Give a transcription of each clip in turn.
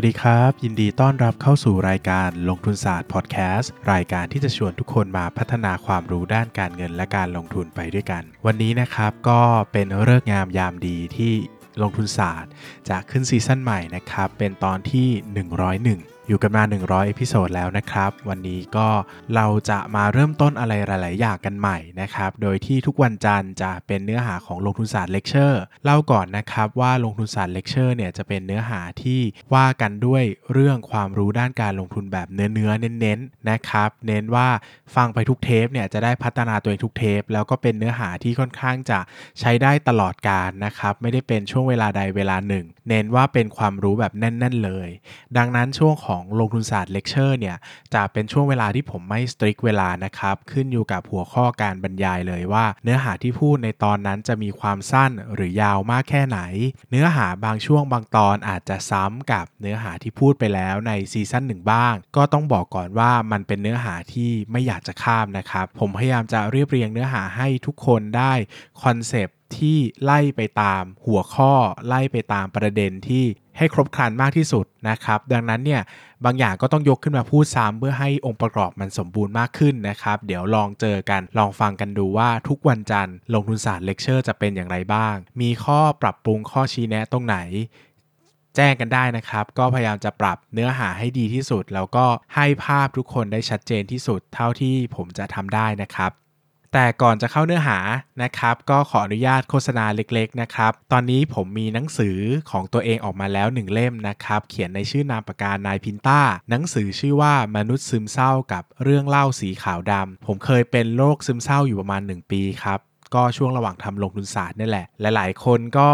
วัสดีครับ ยินดีต้อนรับเข้าสู่รายการลงทุนศาสตร์พอดแคสต์รายการที่จะชวนทุกคนมาพัฒนาความรู้ด้านการเงินและการลงทุนไปด้วยกัน วันนี้นะครับก็เป็นฤกษ์งามยามดีที่ลงทุนศาสตร์ จะขึ้น season ใหม่นะครับ เป็นตอนที่ 101 อยู่กันมา 100 episode แล้วนะครับ วันนี้ก็เราจะมาเริ่มต้นอะไรหลาย ๆ อย่างกันใหม่นะครับ โดยที่ทุกวันจันทร์จะเป็นเนื้อหาของลงทุนศาสตร์เลคเชอร์เล่าก่อนนะครับว่าลงทุนศาสตร์เลคเชอร์เนี่ยจะเป็นเนื้อหาที่ว่ากันด้วยเรื่องความรู้ด้านการลงทุนแบบเนื้อเนื้อๆเน้น ๆ นะครับ เน้นว่าฟังไปทุกเทปเนี่ยจะได้พัฒนาตัวเองทุกเทป แล้วก็เป็นเนื้อหาที่ค่อนข้างจะใช้ได้ตลอดกาลนะครับ ไม่ได้เป็นช่วงเวลาใดเวลาหนึ่ง เน้นว่าเป็นความรู้แบบแน่น ๆ เลย ดังนั้นช่วงของลงทุนศาสตร์เลคเชอร์เนี่ยจะเป็นช่วงเวลาที่ผมไม่ strict เวลานะครับ ขึ้นอยู่กับหัวข้อการบรรยายเลยว่า เนื้อหาที่พูดในตอนนั้นจะมีความสั้นหรือยาวมากแค่ไหน เนื้อหาบางช่วงบางตอนอาจจะซ้ำกับเนื้อหาที่พูดไปแล้วใน season หนึ่งบ้าง ก็ต้องบอกก่อนว่ามันเป็นเนื้อหาที่ไม่อยากจะข้ามนะครับ ผมพยายามจะเรียบเรียงเนื้อหาให้ทุกคนได้concept ที่ไล่ไปตามหัวข้อไล่ไปตามประเด็นที่ให้ครบครันมากที่สุดนะครับ ดังนั้นเนี่ย บางอย่างก็ต้องยกขึ้นมาพูดซ้ำเพื่อให้องค์ประกอบมันสมบูรณ์มากขึ้นนะครับ เดี๋ยวลองเจอกันลองฟังกันดูว่าทุกวันจันทร์ลงทุนศาสตร์เลคเชอร์จะเป็นอย่างไรบ้าง มีข้อปรับปรุงข้อชี้แนะตรงไหน แจ้งกันได้นะครับ ก็พยายามจะปรับเนื้อหาให้ดีที่สุด แล้วก็ให้ภาพทุกคนได้ชัดเจนที่สุดเท่าที่ผมจะทำได้นะครับ แต่ก่อนจะเข้าเนื้อหานะครับ ก็ขออนุญาตโฆษณาเล็กๆนะครับ ตอนนี้ผมมีหนังสือของตัวเองออกมาแล้วหนึ่งเล่มนะครับ เขียนในชื่อนามปากกานายพินต้า หนังสือชื่อว่ามนุษย์ซึมเศร้ากับเรื่องเล่าสีขาวดำผมเคยเป็นโรคซึมเศร้าอยู่ประมาณ 1 ปีครับ ก็ช่วงระหว่างทำลงทุนศาสตร์นี่แหละ หลายๆ คนก็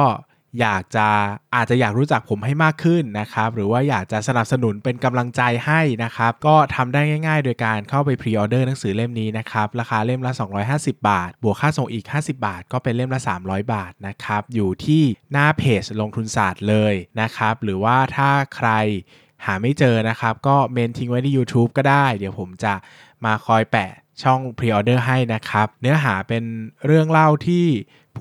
อยากจะอาจจะอยากรู้จักผมให้มากขึ้นนะครับ หรือว่าอยากจะสนับสนุนเป็นกำลังใจให้นะครับ ก็ทำได้ง่าย ๆ โดยการเข้าไปพรีออเดอร์หนังสือเล่มนี้นะครับ ราคาเล่มละ 250 บาท บวกค่าส่งอีก 50 บาท ก็เป็นเล่มละ 300 บาทนะครับ อยู่ที่หน้าเพจลงทุนศาสตร์เลยนะครับ หรือว่าถ้าใครหาไม่เจอนะครับ ก็เมนทิ้งไว้ที่ YouTube ก็ได้ เดี๋ยวผมจะมาคอยแปะ ช่องพรีออเดอร์ให้นะครับ เนื้อหาเป็นเรื่องเล่าที่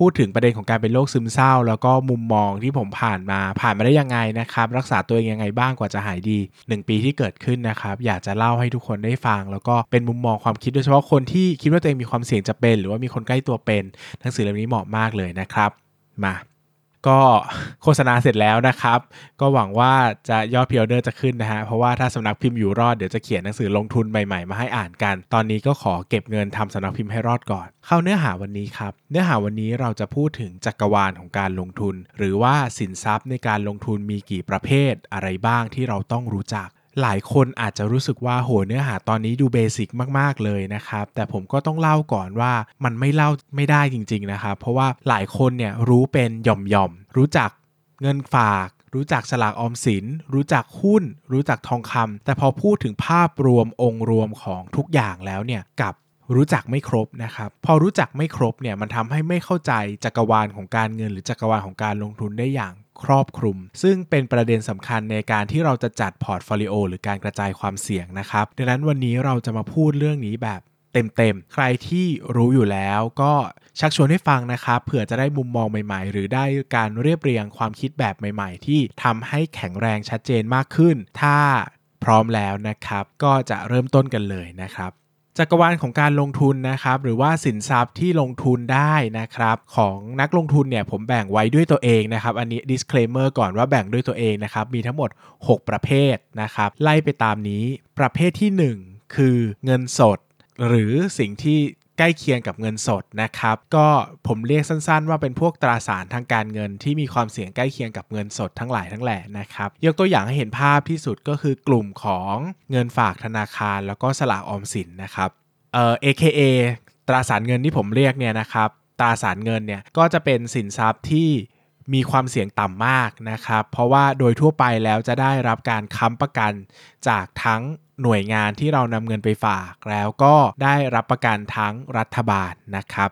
พูดถึงประเด็นของการเป็นโรคซึมเศร้า แล้วก็มุมมองที่ผมผ่านมาผ่านมาได้ยังไงนะครับ รักษาตัวเองยังไงบ้างกว่าจะหายดี 1 ปีที่เกิดขึ้นนะครับ อยากจะเล่าให้ทุกคนได้ฟัง แล้วก็เป็นมุมมองความคิดโดยเฉพาะคนที่คิดว่าตัวเองมีความเสี่ยงจะเป็น หรือว่ามีคนใกล้ตัวเป็นหนังสือเล่มนี้เหมาะมากเลยนะครับมา ก็โฆษณาเสร็จแล้วนะครับ ก็หวังว่าจะยอดพิออเดอร์จะขึ้นนะฮะ เพราะว่าถ้าสำนักพิมพ์อยู่รอดเดี๋ยวจะเขียนหนังสือลงทุนใหม่ๆ มาให้อ่านกัน ตอนนี้ก็ขอเก็บเงินทำสำนักพิมพ์ให้รอดก่อน เข้าเนื้อหาวันนี้ครับ เนื้อหาวันนี้เราจะพูดถึงจักรวาลของการลงทุน หรือว่าสินทรัพย์ในการลงทุนมีกี่ประเภทอะไรบ้างที่เราต้องรู้จัก หลายคนอาจจะรู้สึกว่าโหเนื้อหาตอนนี้ดูเบสิกมากๆเลยนะครับ แต่ผมก็ต้องเล่าก่อนว่ามันไม่เล่าไม่ได้จริงๆนะครับเพราะว่าหลายคนเนี่ยรู้เป็นหย่อมๆรู้จักเงินฝาก รู้จักสลากออมสิน รู้จักหุ้น รู้จักทองคำแต่พอพูดถึงภาพรวมองค์รวมของทุกอย่างแล้วเนี่ยกับรู้จักไม่ครบนะครับ พอรู้จักไม่ครบเนี่ยมันทำให้ไม่เข้าใจจักรวาลของการเงิน หรือจักรวาลของการลงทุนได้อย่าง ครอบคลุม ซึ่งเป็นประเด็นสำคัญในการที่เราจะจัด portfolio หรือการกระจายความเสี่ยงนะครับ ดังนั้นวันนี้เราจะมาพูดเรื่องนี้แบบเต็มๆ ใครที่รู้อยู่แล้วก็ชักชวนให้ฟังนะครับ เผื่อจะได้มุมมองใหม่ๆ หรือได้การเรียบเรียงความคิดแบบใหม่ๆ ที่ทำให้แข็งแรงชัดเจนมากขึ้น ถ้าพร้อมแล้วนะครับ ก็จะเริ่มต้นกันเลยนะครับ จักรวาลของการลงทุนนะครับหรือว่าสินทรัพย์ที่ลงทุนได้นะครับของนักลงทุนเนี่ยผมแบ่งไว้ด้วยตัวเองนะครับอันนี้ disclaimer ก่อนว่าแบ่งด้วยตัวเองนะครับมีทั้งหมด 6 ประเภทนะครับไล่ไปตามนี้ประเภทที่ 1 คือเงินสด หรือสิ่งที่ ใกล้เคียงกับเงินสดนะครับ ก็ผมเรียกสั้นๆ ว่าเป็นพวกตราสารทางการเงินที่มีความเสี่ยงใกล้เคียงกับเงินสดทั้งหลายทั้งแหล่นะครับ ยกตัวอย่างให้เห็นภาพที่สุดก็คือกลุ่มของเงินฝากธนาคาร แล้วก็สลากออมสินนะครับเอ่อ AKA ตราสารเงินที่ผมเรียกเนี่ยนะครับตราสารเงินเนี่ยก็จะเป็นสินทรัพย์ที่ มีความเสี่ยงต่ำมากนะครับ เพราะว่าโดยทั่วไปแล้วจะได้รับการค้ำประกันจากทั้งหน่วยงานที่เรานำเงินไปฝาก แล้วก็ได้รับประกันทั้งรัฐบาลนะครับ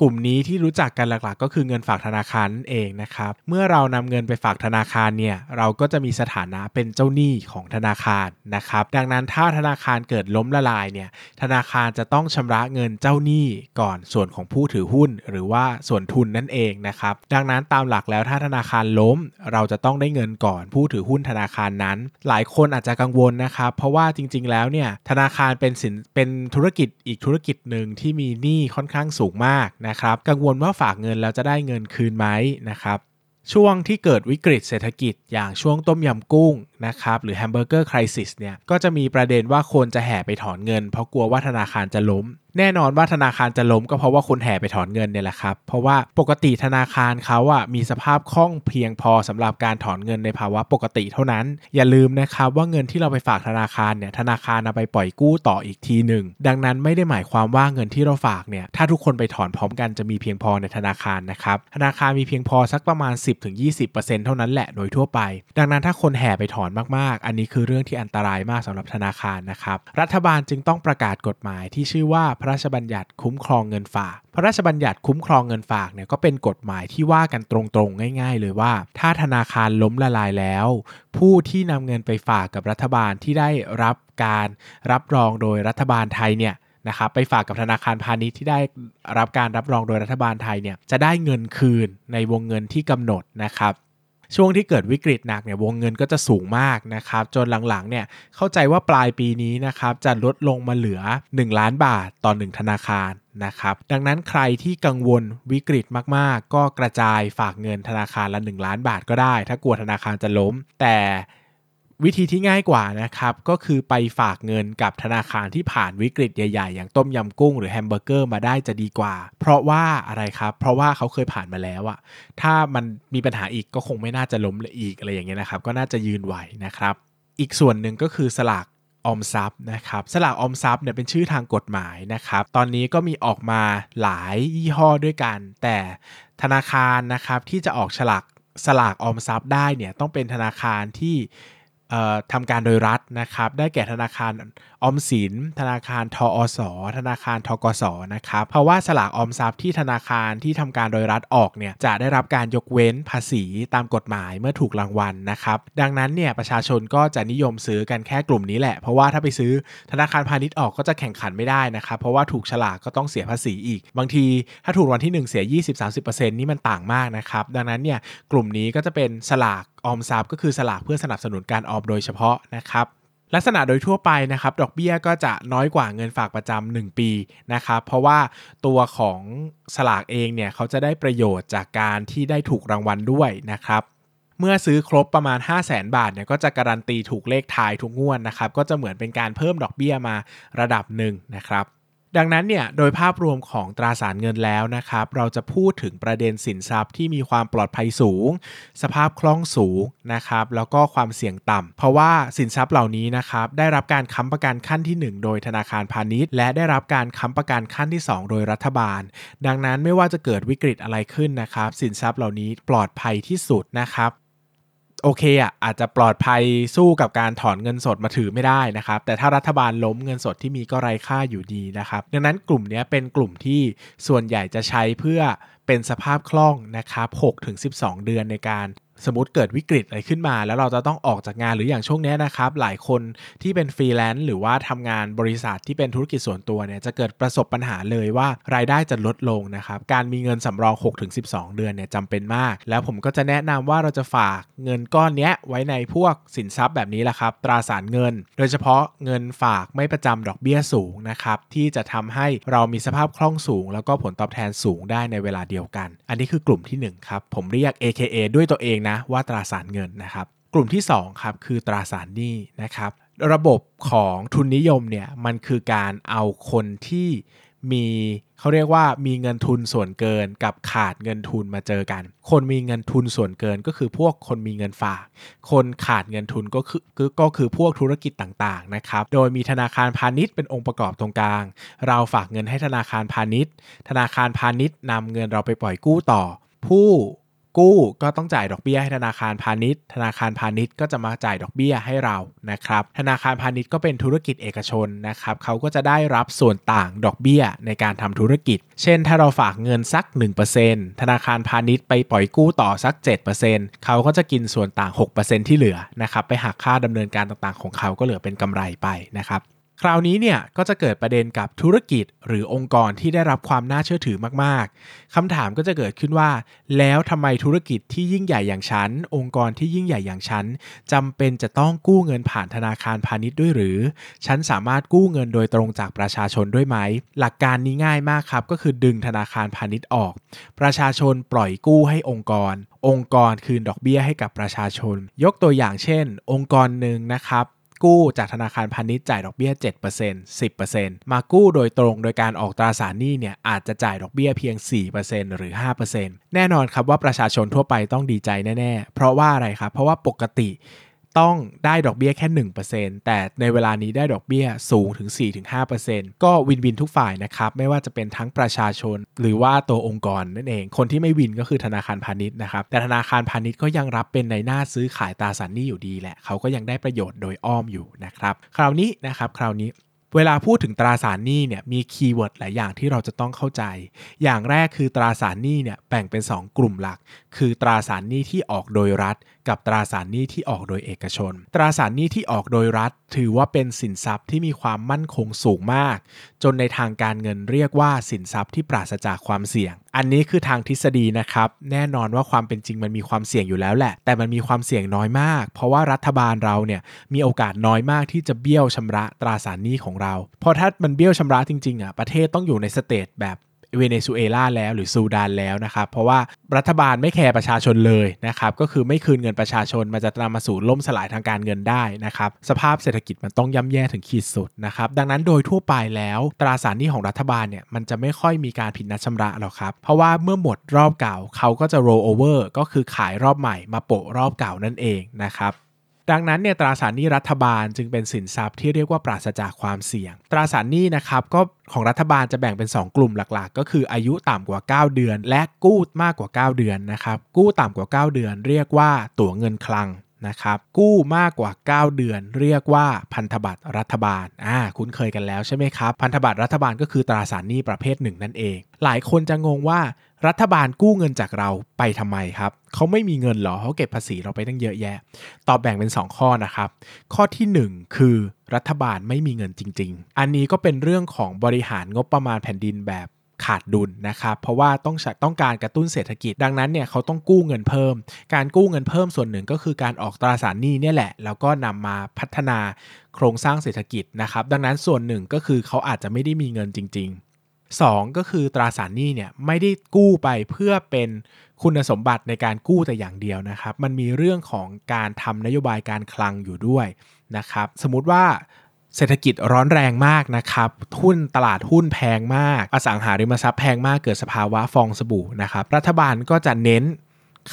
กลุ่มนี้ที่รู้จักกันหลักๆ ก็คือเงินฝากธนาคารนั่นเองนะครับ เมื่อเรานำเงินไปฝากธนาคารเนี่ยเราก็จะมีสถานะเป็นเจ้าหนี้ของธนาคารนะครับ ดังนั้นถ้าธนาคารเกิดล้มละลายเนี่ยธนาคารจะต้องชำระเงินเจ้าหนี้ก่อนส่วนของผู้ถือหุ้น หรือว่าส่วนทุนนั่นเองนะครับ ดังนั้นตามหลักแล้วถ้าธนาคารล้ม เราจะต้องได้เงินก่อนผู้ถือหุ้นธนาคารนั้น หลายคนอาจจะกังวลนะครับ เพราะว่าจริง ๆ แล้วเนี่ยธนาคารเป็นสินเป็นธุรกิจอีกธุรกิจหนึ่งที่มีหนี้ค่อนข้างสูงมากนะครับ กังวลว่าฝากเงินแล้วจะได้เงินคืนไหมนะครับ ช่วงที่เกิดวิกฤตเศรษฐกิจอย่างช่วงต้มยำกุ้งนะครับหรือแฮมเบอร์เกอร์คริสิสเนี่ยก็จะมีประเด็นว่าคนจะแห่ไปถอนเงิน เพราะกลัวว่าธนาคารจะล้ม แน่นอนว่าธนาคารจะล้มก็เพราะว่าคนแห่ไปถอนเงินเนี่ยแหละครับ เพราะว่าปกติธนาคารเขาอะมีสภาพคล่องเพียงพอสำหรับการถอนเงินในภาวะปกติเท่านั้น อย่าลืมนะครับว่าเงินที่เราไปฝากธนาคารเนี่ยธนาคารเอาไปปล่อยกู้ต่ออีกทีหนึ่งดังนั้นไม่ได้หมายความว่าเงินที่เราฝากเนี่ยถ้าทุกคนไปถอนพร้อมกันจะมีเพียงพอในธนาคารนะครับธนาคารมีเพียงพอสักประมาณ 10-20%เท่านั้นแหละโดยทั่วไป ดังนั้นถ้าคนแห่ไปถอนมากๆ อันนี้คือเรื่องที่อันตรายมากสำหรับธนาคารนะครับรัฐบาลจึงต้องประกาศกฎหมายที่ชื่อว่าพระราชบัญญัติคุ้มครองเงินฝาก พระราชบัญญัติคุ้มครองเงินฝากเนี่ยก็เป็นกฎหมายที่ว่ากันตรงๆ ง่าย ๆ เลยว่า ถ้าธนาคารล้มละลายแล้ว ผู้ที่นำเงินไปฝากกับรัฐบาลที่ได้รับการรับรองโดยรัฐบาลไทยเนี่ยนะครับไปฝากกับธนาคารพาณิชย์ที่ได้รับการรับรองโดยรัฐบาลไทยเนี่ยจะได้เงินคืนในวงเงินที่กำหนดนะครับ ช่วงที่เกิดวิกฤตหนักเนี่ยวงเงินก็จะสูงมากนะครับ จนหลังๆเนี่ยเข้าใจว่าปลายปีนี้นะครับจะลดลงมาเหลือ 1 ล้านบาทต่อ 1 ธนาคารนะครับดังนั้นใครที่กังวลวิกฤตมากๆ ก็กระจายฝากเงินธนาคารละ 1 ล้านบาทก็ได้ ถ้ากลัวธนาคารจะล้ม แต่ วิธีที่ง่ายกว่านะครับ ก็คือไปฝากเงินกับธนาคารที่ผ่านวิกฤตใหญ่ ๆ อย่างต้มยำกุ้งหรือแฮมเบอร์เกอร์มาได้จะดีกว่า เพราะว่าอะไรครับ เพราะว่าเขาเคยผ่านมาแล้วอะถ้ามันมีปัญหาอีกก็คงไม่น่าจะล้มเลยอีกอะไรอย่างเงี้ยนะครับ ก็น่าจะยืนไหวนะครับ อีกส่วนหนึ่งก็คือสลากออมทรัพย์นะครับสลากออมทรัพย์เนี่ยเป็นชื่อทางกฎหมายนะครับ ตอนนี้ก็มีออกมาหลายยี่ห้อด้วยกัน แต่ธนาคารนะครับที่จะออกฉลากสลากออมทรัพย์ได้เนี่ยต้องเป็นธนาคารที่ ทำการโดยรัฐนะครับ ได้แก่ธนาคารออมสิน ธนาคารทอสธนาคารทกสนะครับ เพราะว่าสลากออมทรัพย์ที่ธนาคารที่ทำการโดยรัฐออกเนี่ยจะได้รับการยกเว้นภาษีตามกฎหมายเมื่อถูกรางวัลนะครับ ดังนั้นเนี่ยประชาชนก็จะนิยมซื้อกันแค่กลุ่มนี้แหละ เพราะว่าถ้าไปซื้อธนาคารพาณิชย์ออกก็จะแข่งขันไม่ได้นะครับ เพราะว่าถูกฉลากก็ต้องเสียภาษีอีก บางทีถ้าถูกวันที่ 1 เสีย 20-30%นี่มันต่างมากนะครับ ดังนั้นเนี่ยกลุ่มนี้ก็จะเป็นสลาก ออมทรัพย์ก็คือสลากเพื่อสนับสนุนการออมโดยเฉพาะนะครับลักษณะโดยทั่วไปนะครับดอกเบี้ยก็จะน้อยกว่าเงินฝากประจำ1ปีนะครับเพราะว่าตัวของสลากเองเนี่ยเขาจะได้ประโยชน์จากการที่ได้ถูกรางวัลด้วยนะครับเมื่อซื้อครบประมาณ 5 0 0แสนบาทเนี่ยก็จะการันตีถูกเลขทายทุกงวดนะครับก็จะเหมือนเป็นการเพิ่มดอกเบี้ยมาระดับหนึ่งนะครับ ดังนั้นเนี่ยโดยภาพรวมของตราสารเงินแล้วนะครับ เราจะพูดถึงประเด็นสินทรัพย์ที่มีความปลอดภัยสูง สภาพคล่องสูงนะครับ แล้วก็ความเสี่ยงต่ำเพราะว่าสินทรัพย์เหล่านี้นะครับได้รับการค้ำประกันขั้นที่ 1 โดยธนาคารพาณิชย์ และได้รับการค้ำประกันขั้นที่ 2 โดยรัฐบาล ดังนั้นไม่ว่าจะเกิดวิกฤตอะไรขึ้นนะครับ สินทรัพย์เหล่านี้ปลอดภัยที่สุดนะครับ โอเคอะอาจจะปลอดภัยสู้กับการถอนเงินสดมาถือไม่ได้นะครับ แต่ถ้ารัฐบาลล้มเงินสดที่มีก็ไร้ค่าอยู่ดีนะครับ ดังนั้นกลุ่มนี้เป็นกลุ่มที่ส่วนใหญ่จะใช้เพื่อเป็นสภาพคล่องนะครับ6-12 เดือนในการ สมมติเกิดวิกฤตอะไรขึ้นมา แล้วเราจะต้องออกจากงานหรืออย่างช่วงนี้นะครับ หลายคนที่เป็นฟรีแลนซ์หรือว่าทำงานบริษัทที่เป็นธุรกิจส่วนตัวเนี่ยจะเกิดประสบปัญหาเลยว่ารายได้จะลดลงนะครับ การมีเงินสำรอง 6-12 เดือนเนี่ยจำเป็นมาก แล้วผมก็จะแนะนำว่าเราจะฝากเงินก้อนนี้ไว้ในพวกสินทรัพย์แบบนี้แหละครับตราสารเงิน โดยเฉพาะเงินฝากไม่ประจำดอกเบี้ยสูงนะครับที่จะทำให้เรามีสภาพคล่องสูง แล้วก็ผลตอบแทนสูงได้ในเวลาเดียวกัน อันนี้คือกลุ่มที่1ครับผมเรียก AKA ด้วยตัวเองนะว่าตราสารเงินนะครับ กลุ่มที่2ครับคือตราสารหนี้นะครับระบบของทุนนิยมเนี่ยมันคือการเอาคนที่มีเขาเรียกว่ามีเงินทุนส่วนเกินกับขาดเงินทุนมาเจอกัน คนมีเงินทุนส่วนเกินก็คือพวกคนมีเงินฝาก คนขาดเงินทุนก็คือก็คือพวกธุรกิจต่างๆนะครับ โดยมีธนาคารพาณิชย์เป็นองค์ประกอบตรงกลาง เราฝากเงินให้ธนาคารพาณิชย์ ธนาคารพาณิชย์นำเงินเราไปปล่อยกู้ต่อ ผู้ กู้ก็ต้องจ่ายดอกเบี้ยให้ธนาคารพาณิชย์ ธนาคารพาณิชย์ก็จะมาจ่ายดอกเบี้ยให้เรานะครับ ธนาคารพาณิชย์ก็เป็นธุรกิจเอกชนนะครับเขาก็จะได้รับส่วนต่างดอกเบี้ยในการทำธุรกิจ เช่น ถ้าเราฝากเงินสัก 1%ธนาคารพาณิชย์ไปปล่อยกู้ต่อสัก 7%เขาก็จะกินส่วนต่าง 6%ที่เหลือนะครับไปหักค่าดำเนินการต่างๆ ของเขาก็เหลือเป็นกำไรไปนะครับ คราวนี้เนี่ยก็จะเกิดประเด็นกับธุรกิจหรือองค์กรที่ได้รับความน่าเชื่อถือมากๆคำถามก็จะเกิดขึ้นว่า แล้วทำไมธุรกิจที่ยิ่งใหญ่อย่างฉัน องค์กรที่ยิ่งใหญ่อย่างฉันจำเป็นจะต้องกู้เงินผ่านธนาคารพาณิชย์ด้วยหรือ ฉันสามารถกู้เงินโดยตรงจากประชาชนด้วยไหม หลักการนี้ง่ายมากครับ ก็คือดึงธนาคารพาณิชย์ออก ประชาชนปล่อยกู้ให้องค์กร องค์กรคืนดอกเบี้ยให้กับประชาชน ยกตัวอย่างเช่น องค์กรหนึ่งนะครับ กู้จากธนาคารพาณิชย์จ่ายดอกเบี้ย 7% 10%มากู้โดยตรงโดยการออกตราสารหนี้เนี่ยอาจจะจ่ายดอกเบี้ยเพียง 4%หรือ 5%แน่นอนครับว่าประชาชนทั่วไปต้องดีใจแน่ ๆ เพราะว่าอะไรครับ เพราะว่าปกติ ต้องได้ดอกเบี้ยแค่ 1%แต่ในเวลานี้ได้ดอกเบี้ยสูงถึง 4-5%ก็วินวินทุกฝ่ายนะครับไม่ว่าจะเป็นทั้งประชาชน หรือว่าตัวองค์กรนั่นเอง คนที่ไม่วินก็คือธนาคารพาณิชย์นะครับแต่ธนาคารพาณิชย์ก็ยังรับเป็นในหน้าซื้อขายตราสารหนี้อยู่ดีแหละเขาก็ยังได้ประโยชน์โดยอ้อมอยู่นะครับคราวนี้นะครับคราวนี้เวลาพูดถึงตราสารหนี้เนี่ยมีคีย์เวิร์ดหลายอย่างที่เราจะต้องเข้าใจ อย่างแรกคือตราสารหนี้เนี่ยแบ่งเป็น 2 กลุ่มหลักคือตราสารหนี้ที่ออกโดยรัฐ กับตราสารหนี้ที่ออกโดยเอกชน ตราสารหนี้ที่ออกโดยรัฐ ถือว่าเป็นสินทรัพย์ที่มีความมั่นคงสูงมาก จนในทางการเงินเรียกว่าสินทรัพย์ที่ปราศจากความเสี่ยง อันนี้คือทางทฤษฎีนะครับ แน่นอนว่าความเป็นจริงมันมีความเสี่ยงอยู่แล้วแหละ แต่มันมีความเสี่ยงน้อยมาก เพราะว่ารัฐบาลเราเนี่ยมีโอกาสน้อยมากที่จะเบี้ยวชำระตราสารหนี้ของเรา เพราะถ้ามันเบี้ยวชำระจริงๆอะประเทศต้องอยู่ใน stage แบบ เวเนซุเอลาแล้วหรือซูดานแล้วนะครับ เพราะว่ารัฐบาลไม่ care ประชาชนเลยนะครับ ก็คือไม่คืนเงินประชาชน มันจะนำมาสู่ล่มสลายทางการเงินได้นะครับ สภาพเศรษฐกิจมันต้องย่ำแย่ถึงขีดสุดนะครับ ดังนั้นโดยทั่วไปแล้ว ตราสารหนี้ของรัฐบาลเนี่ยมันจะไม่ค่อยมีการผิดนัดชำระหรอกครับ เพราะว่าเมื่อหมดรอบเก่าเขาก็จะ roll over ก็คือขายรอบใหม่มาโปะรอบเก่านั่นเองนะครับ ดังนั้นเนี่ยตราสารหนี้รัฐบาลจึงเป็นสินทรัพย์ที่เรียกว่าปราศจากความเสี่ยง ตราสารหนี้นะครับก็ของรัฐบาลจะแบ่งเป็น 2 กลุ่มหลักๆ ก็คืออายุต่ำกว่า 9 เดือน และกู้มากกว่า 9 เดือนนะครับกู้ต่ำกว่า 9 เดือน เรียกว่าตั๋วเงินคลัง นะครับกู้มากกว่า 9 เดือน เรียกว่าพันธบัตรรัฐบาลอ่าคุ้นเคยกันแล้วใช่ไหมครับพันธบัตรรัฐบาลก็คือตราสารหนี้ประเภทหนึ่งนั่นเอง หลายคนจะงงว่ารัฐบาลกู้เงินจากเราไปทำไมครับเขาไม่มีเงินหรอเขาเก็บภาษีเราไปตั้งเยอะแยะ ตอบแบ่งเป็น 2 ข้อนะครับ ข้อที่ 1 คือรัฐบาลไม่มีเงินจริง ๆ อันนี้ก็เป็นเรื่องของบริหารงบประมาณแผ่นดินแบบ ขาดดุลนะครับ เพราะว่าต้องต้องการกระตุ้นเศรษฐกิจ ดังนั้นเนี่ยเขาต้องกู้เงินเพิ่ม การกู้เงินเพิ่มส่วนหนึ่งก็คือการออกตราสารหนี้เนี่ยแหละ แล้วก็นำมาพัฒนาโครงสร้างเศรษฐกิจนะครับ ดังนั้นส่วนหนึ่งก็คือเขาอาจจะไม่ได้มีเงินจริง ๆ 2 ก็คือตราสารหนี้เนี่ยไม่ได้กู้ไปเพื่อเป็นคุณสมบัติในการกู้แต่อย่างเดียวนะครับ มันมีเรื่องของการทำนโยบายการคลังอยู่ด้วยนะครับ สมมุติว่า เศรษฐกิจร้อนแรงมากนะครับทุนตลาดหุ้นแพงมาก อสังหาริมทรัพย์แพงมากเกิดสภาวะฟองสบู่นะครับ รัฐบาลก็จะเน้น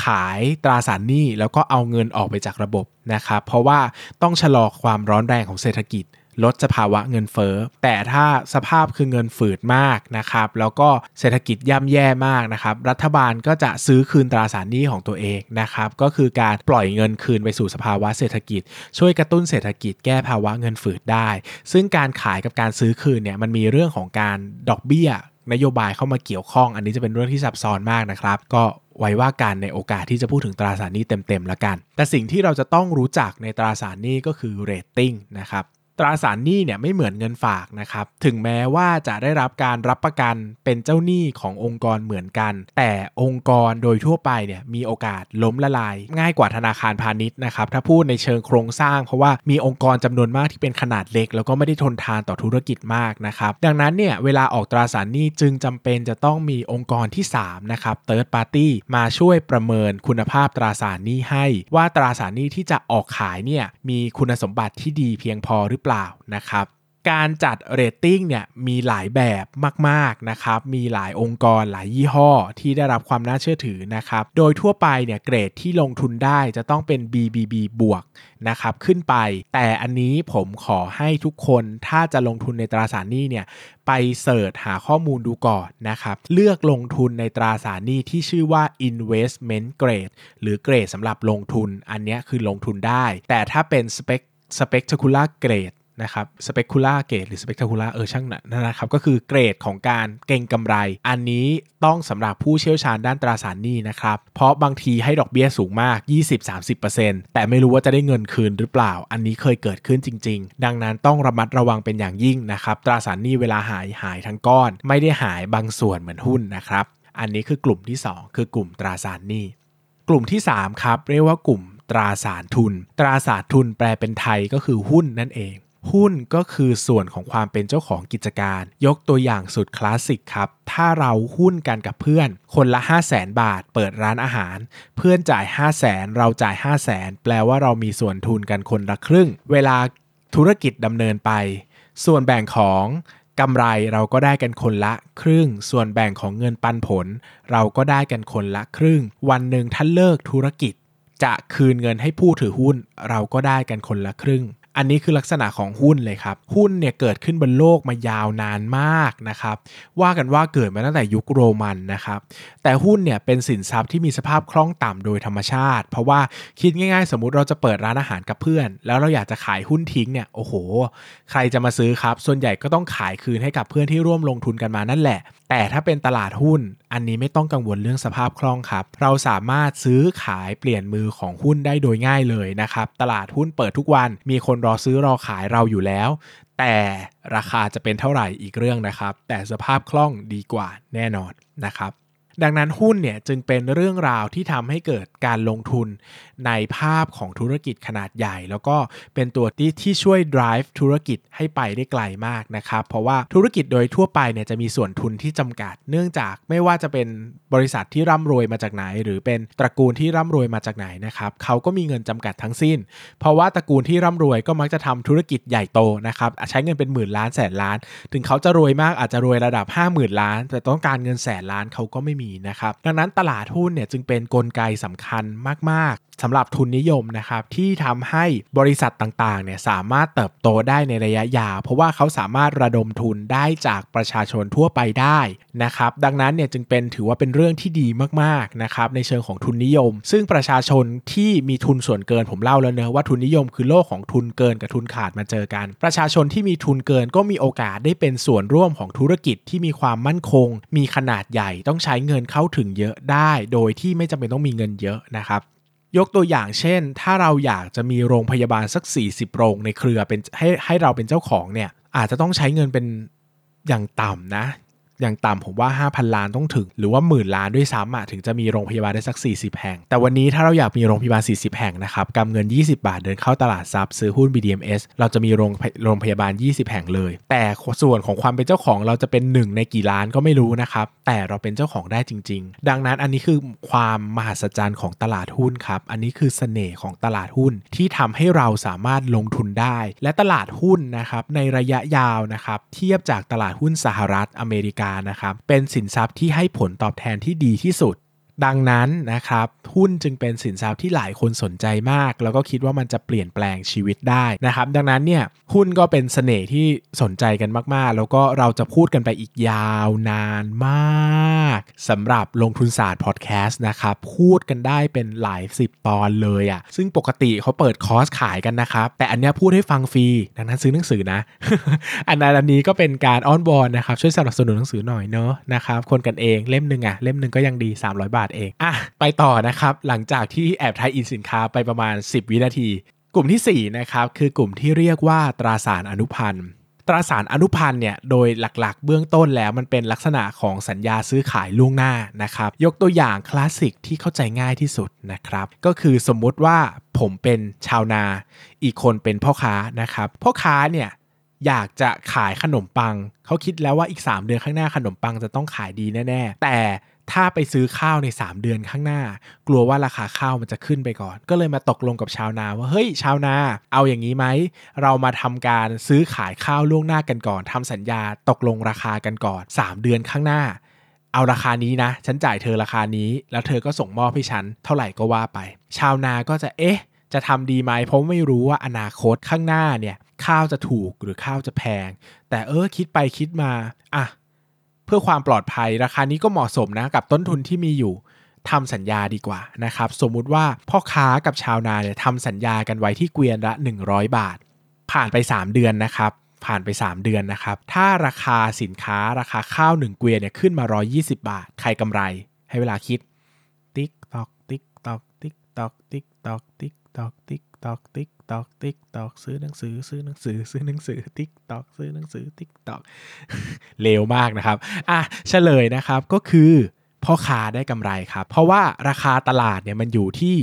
ขายตราสารหนี้แล้วก็เอาเงินออกไปจากระบบนะครับ เพราะว่าต้องชะลอความร้อนแรงของเศรษฐกิจ ลดสภาวะเงินเฟ้อแต่ถ้าสภาพคือเงินฝืดมากนะครับแล้วก็เศรษฐกิจย่ำแย่มากนะครับรัฐบาลก็จะซื้อคืนตราสารหนี้ของตัวเองนะครับก็คือการปล่อยเงินคืนไปสู่สภาวะเศรษฐกิจ ช่วยกระตุ้นเศรษฐกิจแก้ภาวะเงินฝืดได้ ซึ่งการขายกับการซื้อคืนเนี่ยมันมีเรื่องของการดอกเบี้ยนโยบายเข้ามาเกี่ยวข้อง อันนี้จะเป็นเรื่องที่ซับซ้อนมากนะครับ ก็ไว้ว่ากันในโอกาสที่จะพูดถึงตราสารหนี้เต็มๆแล้วกัน แต่สิ่งที่เราจะต้องรู้จักในตราสารหนี้ก็คือเรตติ้งนะครับ ตราสารหนี้เนี่ยไม่เหมือนเงินฝากนะครับ ถึงแม้ว่าจะได้รับการรับประกันเป็นเจ้าหนี้ขององค์กรเหมือนกัน แต่องค์กรโดยทั่วไปเนี่ยมีโอกาสล้มละลาย ง่ายกว่าธนาคารพาณิชย์นะครับถ้าพูดในเชิงโครงสร้าง เพราะว่ามีองค์กรจำนวนมากที่เป็นขนาดเล็ก แล้วก็ไม่ได้ทนทานต่อธุรกิจมากนะครับดังนั้นเนี่ยเวลาออกตราสารหนี้จึงจำเป็นจะต้องมีองค์กรที่3นะครับ third party มาช่วยประเมินคุณภาพตราสารหนี้ให้ ว่าตราสารหนี้ที่จะออกขายเนี่ยมีคุณสมบัติที่ดีเพียงพอหรือเปล่านะครับ การจัดเรตติ้งเนี่ยมีหลายแบบมากๆนะครับมีหลายองค์กรหลายยี่ห้อที่ได้รับความน่าเชื่อถือนะครับโดยทั่วไปเนี่ยเกรดที่ลงทุนได้จะต้องเป็น BBB บวกนะครับขึ้นไป แต่อันนี้ผมขอให้ทุกคนถ้าจะลงทุนในตราสารหนี้เนี่ยไป search หาข้อมูลดูก่อนนะครับ เลือกลงทุนในตราสารหนี้ที่ชื่อว่า investment grade หรือเกรดสำหรับลงทุน อันนี้คือลงทุนได้ แต่ถ้าเป็น spec spectacular grade นะครับ specular grade หรือ spectacular เออช่างนั่นนะครับ ก็คือเกรดของการเก่งกำไร อันนี้ต้องสำหรับผู้เชี่ยวชาญด้านตราสารหนี้นะครับ เพราะบางทีให้ดอกเบี้ยสูงมาก 20-30%แต่ไม่รู้ว่าจะได้เงินคืนหรือเปล่า อันนี้เคยเกิดขึ้นจริง ๆ ดังนั้นต้องระมัดระวังเป็นอย่างยิ่งนะครับ ตราสารหนี้เวลาหายหายทั้งก้อน ไม่ได้หายบางส่วนเหมือนหุ้นนะครับ อันนี้คือกลุ่มที่ 2 คือกลุ่มตราสารหนี้ กลุ่มที่3ครับเรียกว่ากลุ่ม ตราสารทุน ตราสารทุนแปลเป็นไทยก็คือหุ้นนั่นเอง หุ้นก็คือส่วนของความเป็นเจ้าของกิจการ ยกตัวอย่างสุดคลาสสิกครับ ถ้าเราหุ้นกันกับเพื่อน คนละ 5 0 0แสนบาท เปิดร้านอาหาร เพื่อนจ่าย 5 0 0แสนเราจ่าย 5 0 0แสนแปลว่าเรามีส่วนทุนกันคนละครึ่ง เวลาธุรกิจดำเนินไป ส่วนแบ่งของกำไรเราก็ได้กันคนละครึ่ง ส่วนแบ่งของเงินปันผล เราก็ได้กันคนละครึ่ง วันหนึ่งถ้าเลิกธุรกิจ จะคืนเงินให้ผู้ถือหุ้น เราก็ได้กันคนละครึ่ง อันนี้คือลักษณะของหุ้นเลยครับ หุ้นเนี่ยเกิดขึ้นบนโลกมายาวนานมากนะครับ ว่ากันว่าเกิดมาตั้งแต่ยุคโรมันนะครับ แต่หุ้นเนี่ยเป็นสินทรัพย์ที่มีสภาพคล่องต่ำโดยธรรมชาติ เพราะว่าคิดง่ายๆ สมมติเราจะเปิดร้านอาหารกับเพื่อน แล้วเราอยากจะขายหุ้นทิ้งเนี่ยโอ้โห ใครจะมาซื้อครับ ส่วนใหญ่ก็ต้องขายคืนให้กับเพื่อนที่ร่วมลงทุนกันมานั่นแหละ แต่ถ้าเป็นตลาดหุ้นอันนี้ไม่ต้องกังวลเรื่องสภาพคล่องครับ เราสามารถซื้อขายเปลี่ยนมือของหุ้นได้โดยง่ายเลยนะครับ ตลาดหุ้นเปิดทุกวัน มีคนรอซื้อรอขายเราอยู่แล้ว แต่ราคาจะเป็นเท่าไหร่อีกเรื่องนะครับ แต่สภาพคล่องดีกว่าแน่นอนนะครับ ดังนั้นหุ้นเนี่ยจึงเป็นเรื่องราวที่ทำให้เกิดการลงทุนในภาพของธุรกิจขนาดใหญ่ แล้วก็เป็นตัวที่ที่ช่วย drive ธุรกิจให้ไปได้ไกลมากนะครับ เพราะว่าธุรกิจโดยทั่วไปเนี่ยจะมีส่วนทุนที่จำกัด เนื่องจากไม่ว่าจะเป็นบริษัทที่ร่ำรวยมาจากไหน หรือเป็นตระกูลที่ร่ำรวยมาจากไหนนะครับเขาก็มีเงินจำกัดทั้งสิ้น เพราะว่าตระกูลที่ร่ำรวยก็มักจะทำธุรกิจใหญ่โตนะครับใช้เงินเป็นหมื่นล้านแสนล้าน ถึงเขาจะรวยมากอาจจะรวยระดับ 50,000 ล้าน แต่ต้องการเงินแสนล้านเขาก็ไม่มีนะครับ ดังนั้นตลาดหุ้นเนี่ยจึงเป็นนกลไกสำคัญมาก สำหรับทุนนิยมนะครับที่ทำให้บริษัทต่างๆเนี่ยสามารถเติบโตได้ในระยะยาว เพราะว่าเขาสามารถระดมทุนได้จากประชาชนทั่วไปได้นะครับดังนั้นเนี่ยจึงเป็นถือว่าเป็นเรื่องที่ดีมากๆนะครับในเชิงของทุนนิยม ซึ่งประชาชนที่มีทุนส่วนเกินผมเล่าแล้วเนอะว่าทุนนิยมคือโลกของทุนเกินกับทุนขาดมาเจอกัน ประชาชนที่มีทุนเกินก็มีโอกาสได้เป็นส่วนร่วมของธุรกิจที่มีความมั่นคง มีขนาดใหญ่ต้องใช้เงินเข้าถึงเยอะได้ โดยที่ไม่จำเป็นต้องมีเงินเยอะนะครับ ยกตัวอย่างเช่น ถ้าเราอยากจะมีโรงพยาบาลสัก 40 โรงในเครือเป็นให้ให้เราเป็นเจ้าของเนี่ยอาจจะต้องใช้เงินเป็นอย่างต่ำนะ อย่างต่ำผมว่า 5,000 ล้านต้องถึง หรือว่าหมื่นล้านด้วยซ้ำอะถึงจะมีโรงพยาบาลได้สัก 40 แห่ง แต่วันนี้ถ้าเราอยากมีโรงพยาบาล 40 แห่งนะครับกำเงิน 20 บาทเดินเข้าตลาดซับซื้อหุ้น BDMs เราจะมีโรงโรงพยาบาล 20 แห่งเลย แต่ส่วนของความเป็นเจ้าของเราจะเป็นหนึ่งในกี่ล้านก็ไม่รู้นะครับแต่เราเป็นเจ้าของได้จริง ๆ ดังนั้นอันนี้คือความมหัศจรรย์ของตลาดหุ้นครับอันนี้คือเสน่ห์ของตลาดหุ้นที่ทำให้เราสามารถลงทุนได้ และตลาดหุ้นนะครับในระยะยาวนะครับเทียบจากตลาดหุ้นสหรัฐอเมริกานะครับ เป็นสินทรัพย์ที่ให้ผลตอบแทนที่ดีที่สุด ดังนั้นนะครับหุ้นจึงเป็นสินทรัพย์ที่หลายคนสนใจมาก แล้วก็คิดว่ามันจะเปลี่ยนแปลงชีวิตได้นะครับ ดังนั้นเนี่ยหุ้นก็เป็นเสน่ห์ที่สนใจกันมาก ๆ แล้วก็เราจะพูดกันไปอีกยาวนานมากสำหรับลงทุนศาสตร์พอดแคสต์นะครับพูดกันได้เป็นหลายสิบตอนเลยอะ่ะซึ่งปกติเขาเปิดคอร์สขายกันนะครับแต่อันนี้พูดให้ฟังฟรีดังนั้นซื้อหนังสือนะ อันนั้นอันนี้ก็เป็นการอ้อนวอนนะครับช่วยสนับสนุนหนังสือหน่อยเนอะนะครับคนกันเองเล่มหนึ่งอะเล่มหนึ่งก็ยังดี 300 บาทเองอะไปต่อนะครับ หลังจากที่แอบไทยอินสินค้าไปประมาณ 10 วินาที กลุ่มที่ 4 นะครับ คือกลุ่มที่เรียกว่าตราสารอนุพันธ์ตราสารอนุพันธ์เนี่ยโดยหลักๆ เบื้องต้นแล้วมันเป็นลักษณะของสัญญาซื้อขายล่วงหน้านะครับ ยกตัวอย่างคลาสสิกที่เข้าใจง่ายที่สุดนะครับ ก็คือสมมุติว่าผมเป็นชาวนา อีกคนเป็นพ่อค้านะครับ พ่อค้าเนี่ยอยากจะขายขนมปัง เขาคิดแล้วว่าอีก 3 เดือนข้างหน้าขนมปังจะต้องขายดีแน่ ๆ แต่ ถ้าไปซื้อข้าวใน 3 เดือนข้างหน้า กลัวว่าราคาข้าวมันจะขึ้นไปก่อน ก็เลยมาตกลงกับชาวนาว่าเฮ้ยชาวนา เอาอย่างนี้ไหมเรามาทำการซื้อขายข้าวล่วงหน้ากันก่อนทำสัญญาตกลงราคากันก่อน 3 เดือนข้างหน้า เอาราคานี้นะ ฉันจ่ายเธอราคานี้ แล้วเธอก็ส่งมอบให้ฉันเท่าไหร่ก็ว่าไป ชาวนาก็จะเอ๊ะ จะทำดีไหมเพราะไม่รู้ว่าอนาคตข้างหน้าเนี่ยข้าวจะถูกหรือข้าวจะแพง แต่เออคิดไปคิดมาอะ เพื่อความปลอดภัยราคานี้ก็เหมาะสมนะกับต้นทุนที่มีอยู่ทำสัญญาดีกว่านะครับสมมุติว่าพ่อค้ากับชาวนาเนี่ยทำสัญญากันไว้ที่เกวียนละ 100 บาท ผ่านไป 3 เดือนนะครับผ่านไป 3 เดือนนะครับถ้าราคาสินค้าราคาข้าว 1 เกวียนเนี่ยขึ้นมา 120 บาท ใครกำไร ให้เวลาคิดติ๊กตอกติ๊กตอกติ๊กตอกติ๊กตอกติ๊กตอกติ๊ก ตอกติ๊กตอกติ๊กตอกซื้อหนังสือซื้อหนังสือซื้อหนังสือติ๊กตอกซื้อหนังสือติ๊กตอกเร็วมากนะครับ อะเฉลยนะครับก็คือ พ่อค้าได้กำไรครับ เพราะว่าราคาตลาดเนี่ยมันอยู่ที่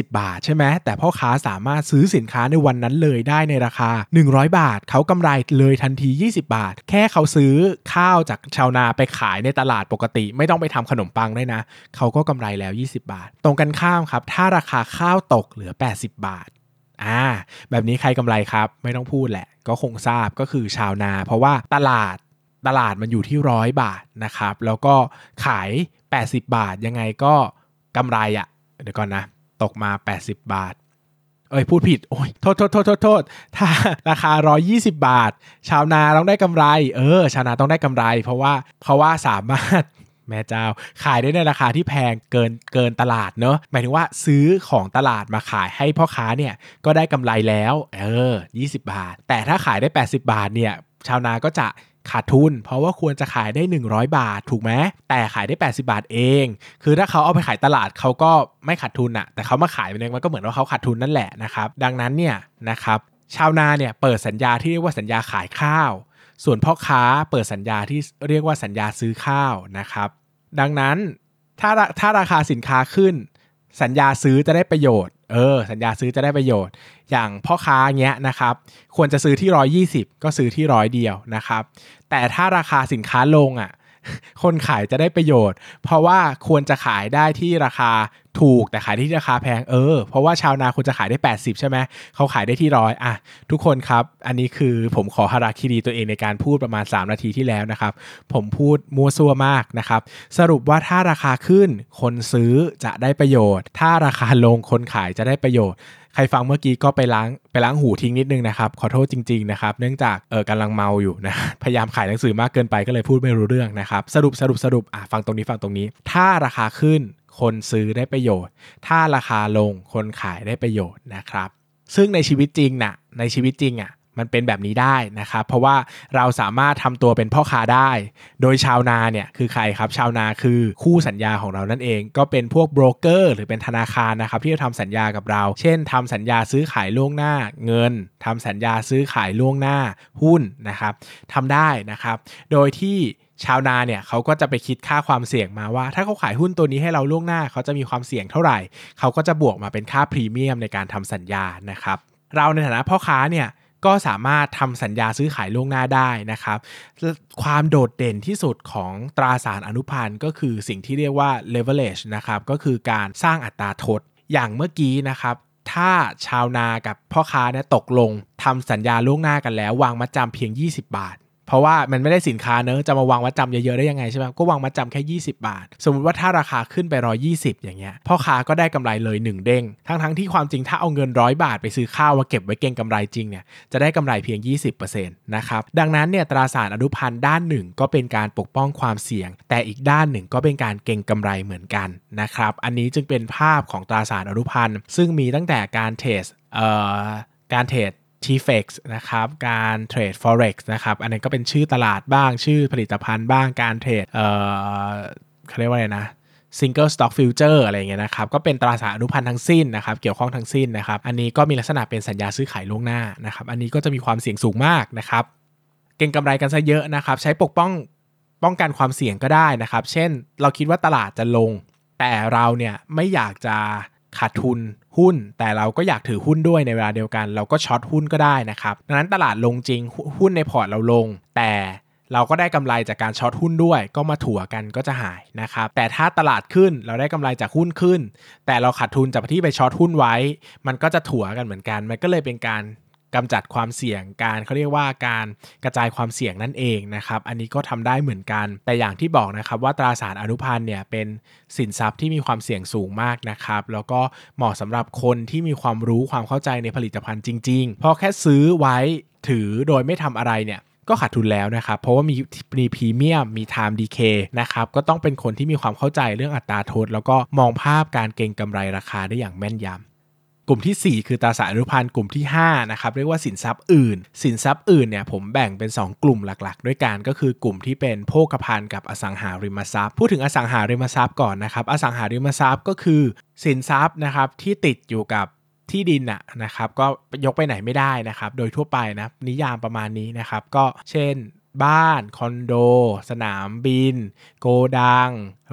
120 บาทใช่ไหมแต่พ่อค้าสามารถซื้อสินค้าในวันนั้นเลยได้ในราคา 100 บาท เขากำไรเลยทันที 20 บาท แค่เขาซื้อข้าวจากชาวนาไปขายในตลาดปกติ ไม่ต้องไปทำขนมปังได้นะ เขาก็กำไรแล้ว 20 บาท ตรงกันข้ามครับ ถ้าราคาข้าวตกเหลือ 80 บาทอ่าแบบนี้ใครกำไรครับ ไม่ต้องพูดแหละ ก็คงทราบก็คือชาวนา เพราะว่าตลาด ตลาดมันอยู่ที่ร้อยบาทนะครับ แล้วก็ขาย 80 บาทยังไงก็กำไรอะ่ะเดี๋ยวก่อนนะ ตกมา 80 บาท เอ้ยพูดผิด โอ้ยโทษโทษโทษโทษโทษถ้าราคา 120 บาท ชาวนาต้องได้กำไร เออ ชาวนาต้องได้กำไร เพราะว่าเพราะว่าสามารถแม่เจ้า ขายได้ในราคาที่แพงเกินเกินตลาดเนอะหมายถึงว่าซื้อของตลาดมาขายให้พ่อค้าเนี่ยก็ได้กำไรแล้ว เออ 20 บาท แต่ถ้าขายได้ 80 บาทเนี่ยชาวนาก็จะ ขาดทุน เพราะว่าควรจะขายได้ 100 บาท ถูกไหมแต่ขายได้ 80 บาทเอง คือถ้าเขาเอาไปขายตลาดเขาก็ไม่ขาดทุนอะแต่เขามาขายเองมันก็เหมือนว่าเขาขาดทุนนั่นแหละนะครับดังนั้นเนี่ยนะครับชาวนาเนี่ยเปิดสัญญาที่เรียกว่าสัญญาขายข้าว ส่วนพ่อค้าเปิดสัญญาที่เรียกว่าสัญญาซื้อข้าวนะครับดังนั้นถ้าถ้าราคาสินค้าขึ้น สัญญาซื้อจะได้ประโยชน์ เออสัญญาซื้อจะได้ประโยชน์ อย่างพ่อค้าเงี้ยนะครับ ควรจะซื้อที่ 120 ก็ซื้อที่ร้อยเดียวนะครับ แต่ถ้าราคาสินค้าลงอะคนขายจะได้ประโยชน์ เพราะว่าควรจะขายได้ที่ราคา ถูกแต่ขายที่ราคาแพงเออ เพราะว่าชาวนาควรจะขายได้ 80 ใช่ไหมเขาขายได้ที่ร้อยอะ ทุกคนครับ อันนี้คือผมขอฮาราคิรีตัวเองในการพูดประมาณ 3 นาทีที่แล้วนะครับ ผมพูดมัวซัวมากนะครับ สรุปว่าถ้าราคาขึ้นคนซื้อจะได้ประโยชน์ ถ้าราคาลงคนขายจะได้ประโยชน์ใครฟังเมื่อกี้ก็ไปล้างไปล้างหูทิ้งนิดนึงนะครับ ขอโทษจริงๆนะครับ เนื่องจากเออกำลังเมาอยู่นะ พยายามขายหนังสือมากเกินไปก็เลยพูดไม่รู้เรื่องนะครับ สรุปสรุปสรุปอะฟังตรงนี้ฟังตรงนี้ ถ้าราคาขึ้น คนซื้อได้ประโยชน์ ถ้าราคาลงคนขายได้ประโยชน์นะครับ ซึ่งในชีวิตจริงนะ่ะในชีวิตจริงอะมันเป็นแบบนี้ได้นะครับ เพราะว่าเราสามารถทำตัวเป็นพ่อค้าได้ โดยชาวนาเนี่ยคือใครครับ ชาวนาคือคู่สัญญาของเรานั่นเอง ก็เป็นพวกโบรกเกอร์หรือเป็นธนาคารนะครับที่จะทำสัญญากับเรา เช่นทำสัญญาซื้อขายล่วงหน้าเงินทำสัญญาซื้อขายล่วงหน้าหุ้นนะครับทำได้นะครับ โดยที่ ชาวนาเนี่ยเขาก็จะไปคิดค่าความเสี่ยงมาว่า ถ้าเขาขายหุ้นตัวนี้ให้เราล่วงหน้า เขาจะมีความเสี่ยงเท่าไหร่ เขาก็จะบวกมาเป็นค่าพรีเมียมในการทำสัญญานะครับ เราในฐานะพ่อค้าเนี่ยก็สามารถทำสัญญาซื้อขายล่วงหน้าได้นะครับ ความโดดเด่นที่สุดของตราสารอนุพันธ์ก็คือสิ่งที่เรียกว่า leverage นะครับก็คือการสร้างอัตราทดอย่างเมื่อกี้นะครับถ้าชาวนากับพ่อค้าเนี่ยตกลงทำสัญญาล่วงหน้ากันแล้ว วางมัดจำเพียง 20 บาท เพราะว่ามันไม่ได้สินค้าเนอะจะมาวางมัดจำเยอะๆได้ยังไงใช่ไหมก็วางมัดจำแค่ 20 บาท สมมติว่าถ้าราคาขึ้นไป120อย่างเงี้ยพ่อค้าก็ได้กำไรเลย 1 เด้ง ทั้งๆที่ความจริงถ้าเอาเงินร้อยบาทไปซื้อข้าวมาเก็บไว้เก็งกำไรจริงเนี่ยจะได้กำไรเพียง 20%นะครับดังนั้นเนี่ยตราสารอนุพันธ์ด้านหนึ่งก็เป็นการปกป้องความเสี่ยง แต่อีกด้านหนึ่งก็เป็นการเก็งกำไรเหมือนกันนะครับอันนี้จึงเป็นภาพของตราสารอนุพันธ์ซึ่งมีตั้งแต่การเทรดเอ่อการเทรด t f x นะครับการเทรด forex นะครับอันนี้ก็เป็นชื่อตลาดบ้างชื่อผลิตภัณฑ์บ้างการเทรดเอ่อเขาเรียกว่าอะไรนะ single stock future อะไรเงี้ยนะครับ ก็เป็นตราสารอนุพันธ์ทั้งสิ้นนะครับ เกี่ยวข้องทั้งสิ้นนะครับ อันนี้ก็มีลักษณะเป็นสัญญาซื้อขายล่วงหน้านะครับ อันนี้ก็จะมีความเสี่ยงสูงมากนะครับ เก่งกำไรกันซะเยอะนะครับ ใช้ปกป้องป้องกันความเสี่ยงก็ได้นะครับ เช่น เราคิดว่าตลาดจะลง แต่เราเนี่ยไม่อยากจะขาดทุน หุ้น แต่เราก็อยากถือหุ้นด้วยในเวลาเดียวกัน เราก็ช็อตหุ้นก็ได้นะครับดังนั้นตลาดลงจริงหุ้นในพอร์ตเราลง แต่เราก็ได้กำไรจากการช็อตหุ้นด้วย ก็มาถัวกันก็จะหายนะครับแต่ถ้าตลาดขึ้นเราได้กำไรจากหุ้นขึ้น แต่เราขาดทุนจากที่ไปช็อตหุ้นไว้ มันก็จะถัวกันเหมือนกัน มันก็เลยเป็นการ กำจัดความเสี่ยงการเขาเรียกว่าการกระจายความเสี่ยงนั่นเองนะครับ อันนี้ก็ทำได้เหมือนกัน แต่อย่างที่บอกนะครับว่าตราสารอนุพันธ์เนี่ยเป็นสินทรัพย์ที่มีความเสี่ยงสูงมากนะครับ แล้วก็เหมาะสำหรับคนที่มีความรู้ความเข้าใจในผลิตภัณฑ์จริงๆพราะแค่ซื้อไว้ถือโดยไม่ทำอะไรเนี่ยก็ขาดทุนแล้วนะครับ เพราะว่ามีมีพรีเมียม มี time decay นะครับ ก็ต้องเป็นคนที่มีความเข้าใจเรื่องอัตราโทษ แล้วก็มองภาพการเก็งกำไรราคาได้อย่างแม่นยำ กลุ่มที่ 4 คือตราสารอนุพันธ์กลุ่มที่5นะครับเรียกว่าสินทรัพย์อื่น สินทรัพย์อื่นเนี่ยผมแบ่งเป็น 2 กลุ่มหลักๆ ด้วยกันก็คือกลุ่มที่เป็นโภคภัณฑ์กับอสังหาริมทรัพย์ พูดถึงอสังหาริมทรัพย์ก่อนนะครับอสังหาริมทรัพย์ก็คือ สินทรัพย์นะครับที่ติดอยู่กับที่ดินอะนะครับก็ยกไปไหนไม่ได้นะครับโดยทั่วไปนะนิยามประมาณนี้นะครับก็เช่น บ้าน คอนโด สนามบิน โกดัง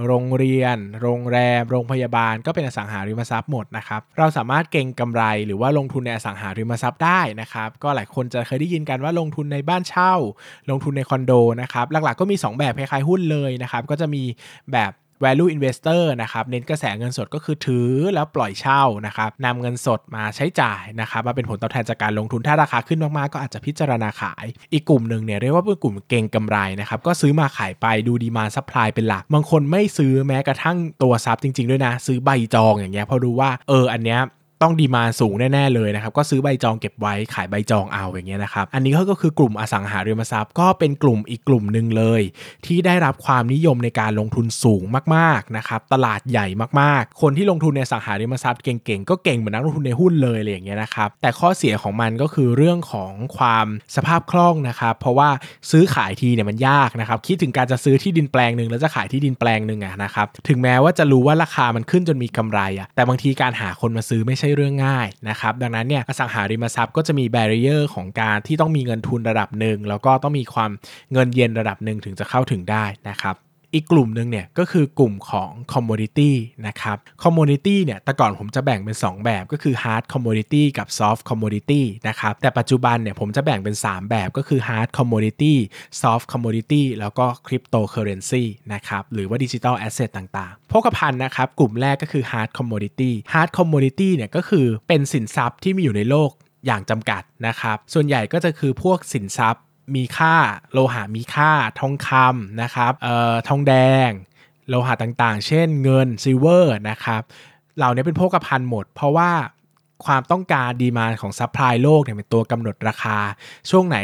โรงเรียน โรงแรม โรงพยาบาล ก็เป็นอสังหาริมทรัพย์หมดนะครับ เราสามารถเก่งกำไรหรือว่าลงทุนในอสังหาริมทรัพย์ได้นะครับ ก็หลายคนจะเคยได้ยินกันว่าลงทุนในบ้านเช่า ลงทุนในคอนโดนะครับ หลักๆก็มี 2 แบบคล้ายๆหุ้นเลยนะครับ ก็จะมีแบบ value investor นะครับเน้นกระแสเงินสดก็คือถือแล้วปล่อยเช่านะครับนำเงินสดมาใช้จ่ายนะครับมาเป็นผลตอบแทนจากการลงทุนถ้าราคาขึ้นมากๆก็อาจจะพิจารณาขาย อีกกลุ่มหนึ่งเนี่ยเรียกว่าเป็นกลุ่มเก็งกำไรนะครับก็ซื้อมาขายไปดู demand supply เป็นหลัก บางคนไม่ซื้อแม้กระทั่งตัวทรัพย์จริง ๆ ด้วยนะ ซื้อใบจองอย่างเงี้ยเพราะรู้ว่าเอออันเนี้ย ต้อง demand สูงแน่ๆเลยนะครับ ก็ซื้อใบจองเก็บไว้ขายใบจองเอาอย่างเงี้ยนะครับ อันนี้ก็คือกลุ่มอสังหาริมทรัพย์ก็เป็นกลุ่มอีกกลุ่มหนึ่งเลย ที่ได้รับความนิยมในการลงทุนสูงมากๆนะครับ ตลาดใหญ่มากๆ คนที่ลงทุนในสังหาริมทรัพย์เก่งๆ ก็เก่งเหมือนนักลงทุนในหุ้นเลยอะไรอย่างเงี้ยนะครับ แต่ข้อเสียของมันก็คือเรื่องของความสภาพคล่องนะครับ เพราะว่าซื้อขายทีเนี่ยมันยากนะครับ คิดถึงการจะซื้อที่ดินแปลงหนึ่งแล้วจะขายที่ดินแปลงหนึ่งอะนะครับ ถึงแม้ว่าจะรู้ว่าราคามันขึ้นจนมีกำไรอะแต่บางทีการหาคนมาซื้อไม่ใช่เรื่องง่ายนะครับดังนั้นเนี่ยอสังหาริมทรัพย์ก็จะมีแบเรียร์ของการที่ต้องมีเงินทุนระดับหนึ่งแล้วก็ต้องมีความเงินเย็นระดับหนึ่งถึงจะเข้าถึงได้นะครับ อีกกลุ่มหนึ่งเนี่ยก็คือกลุ่มของ commodity นะครับ commodity เนี่ยแต่ก่อนผมจะแบ่งเป็น 2 แบบก็คือ hard commodity กับ soft commodity นะครับแต่ปัจจุบันเนี่ยผมจะแบ่งเป็น 3 แบบก็คือ hard commodity soft commodity แล้วก็ cryptocurrency นะครับหรือว่า digital asset ต่างๆพกพันนะครับกลุ่มแรกก็คือ hard commodity hard commodity เนี่ยก็คือเป็นสินทรัพย์ที่มีอยู่ในโลกอย่างจำกัดนะครับ ส่วนใหญ่ก็จะคือพวกสินทรัพย์ มีค่า โลหะมีค่า ทองคำนะครับเอ่อทองแดง โลหะต่างๆ เช่นเงิน silver นะครับ เหล่านี้เป็นโภคภัณฑ์หมด เพราะว่า ความต้องการ demand ของ supply โลกเนี่ยเป็นตัวกำหนดราคา ช่วงไหน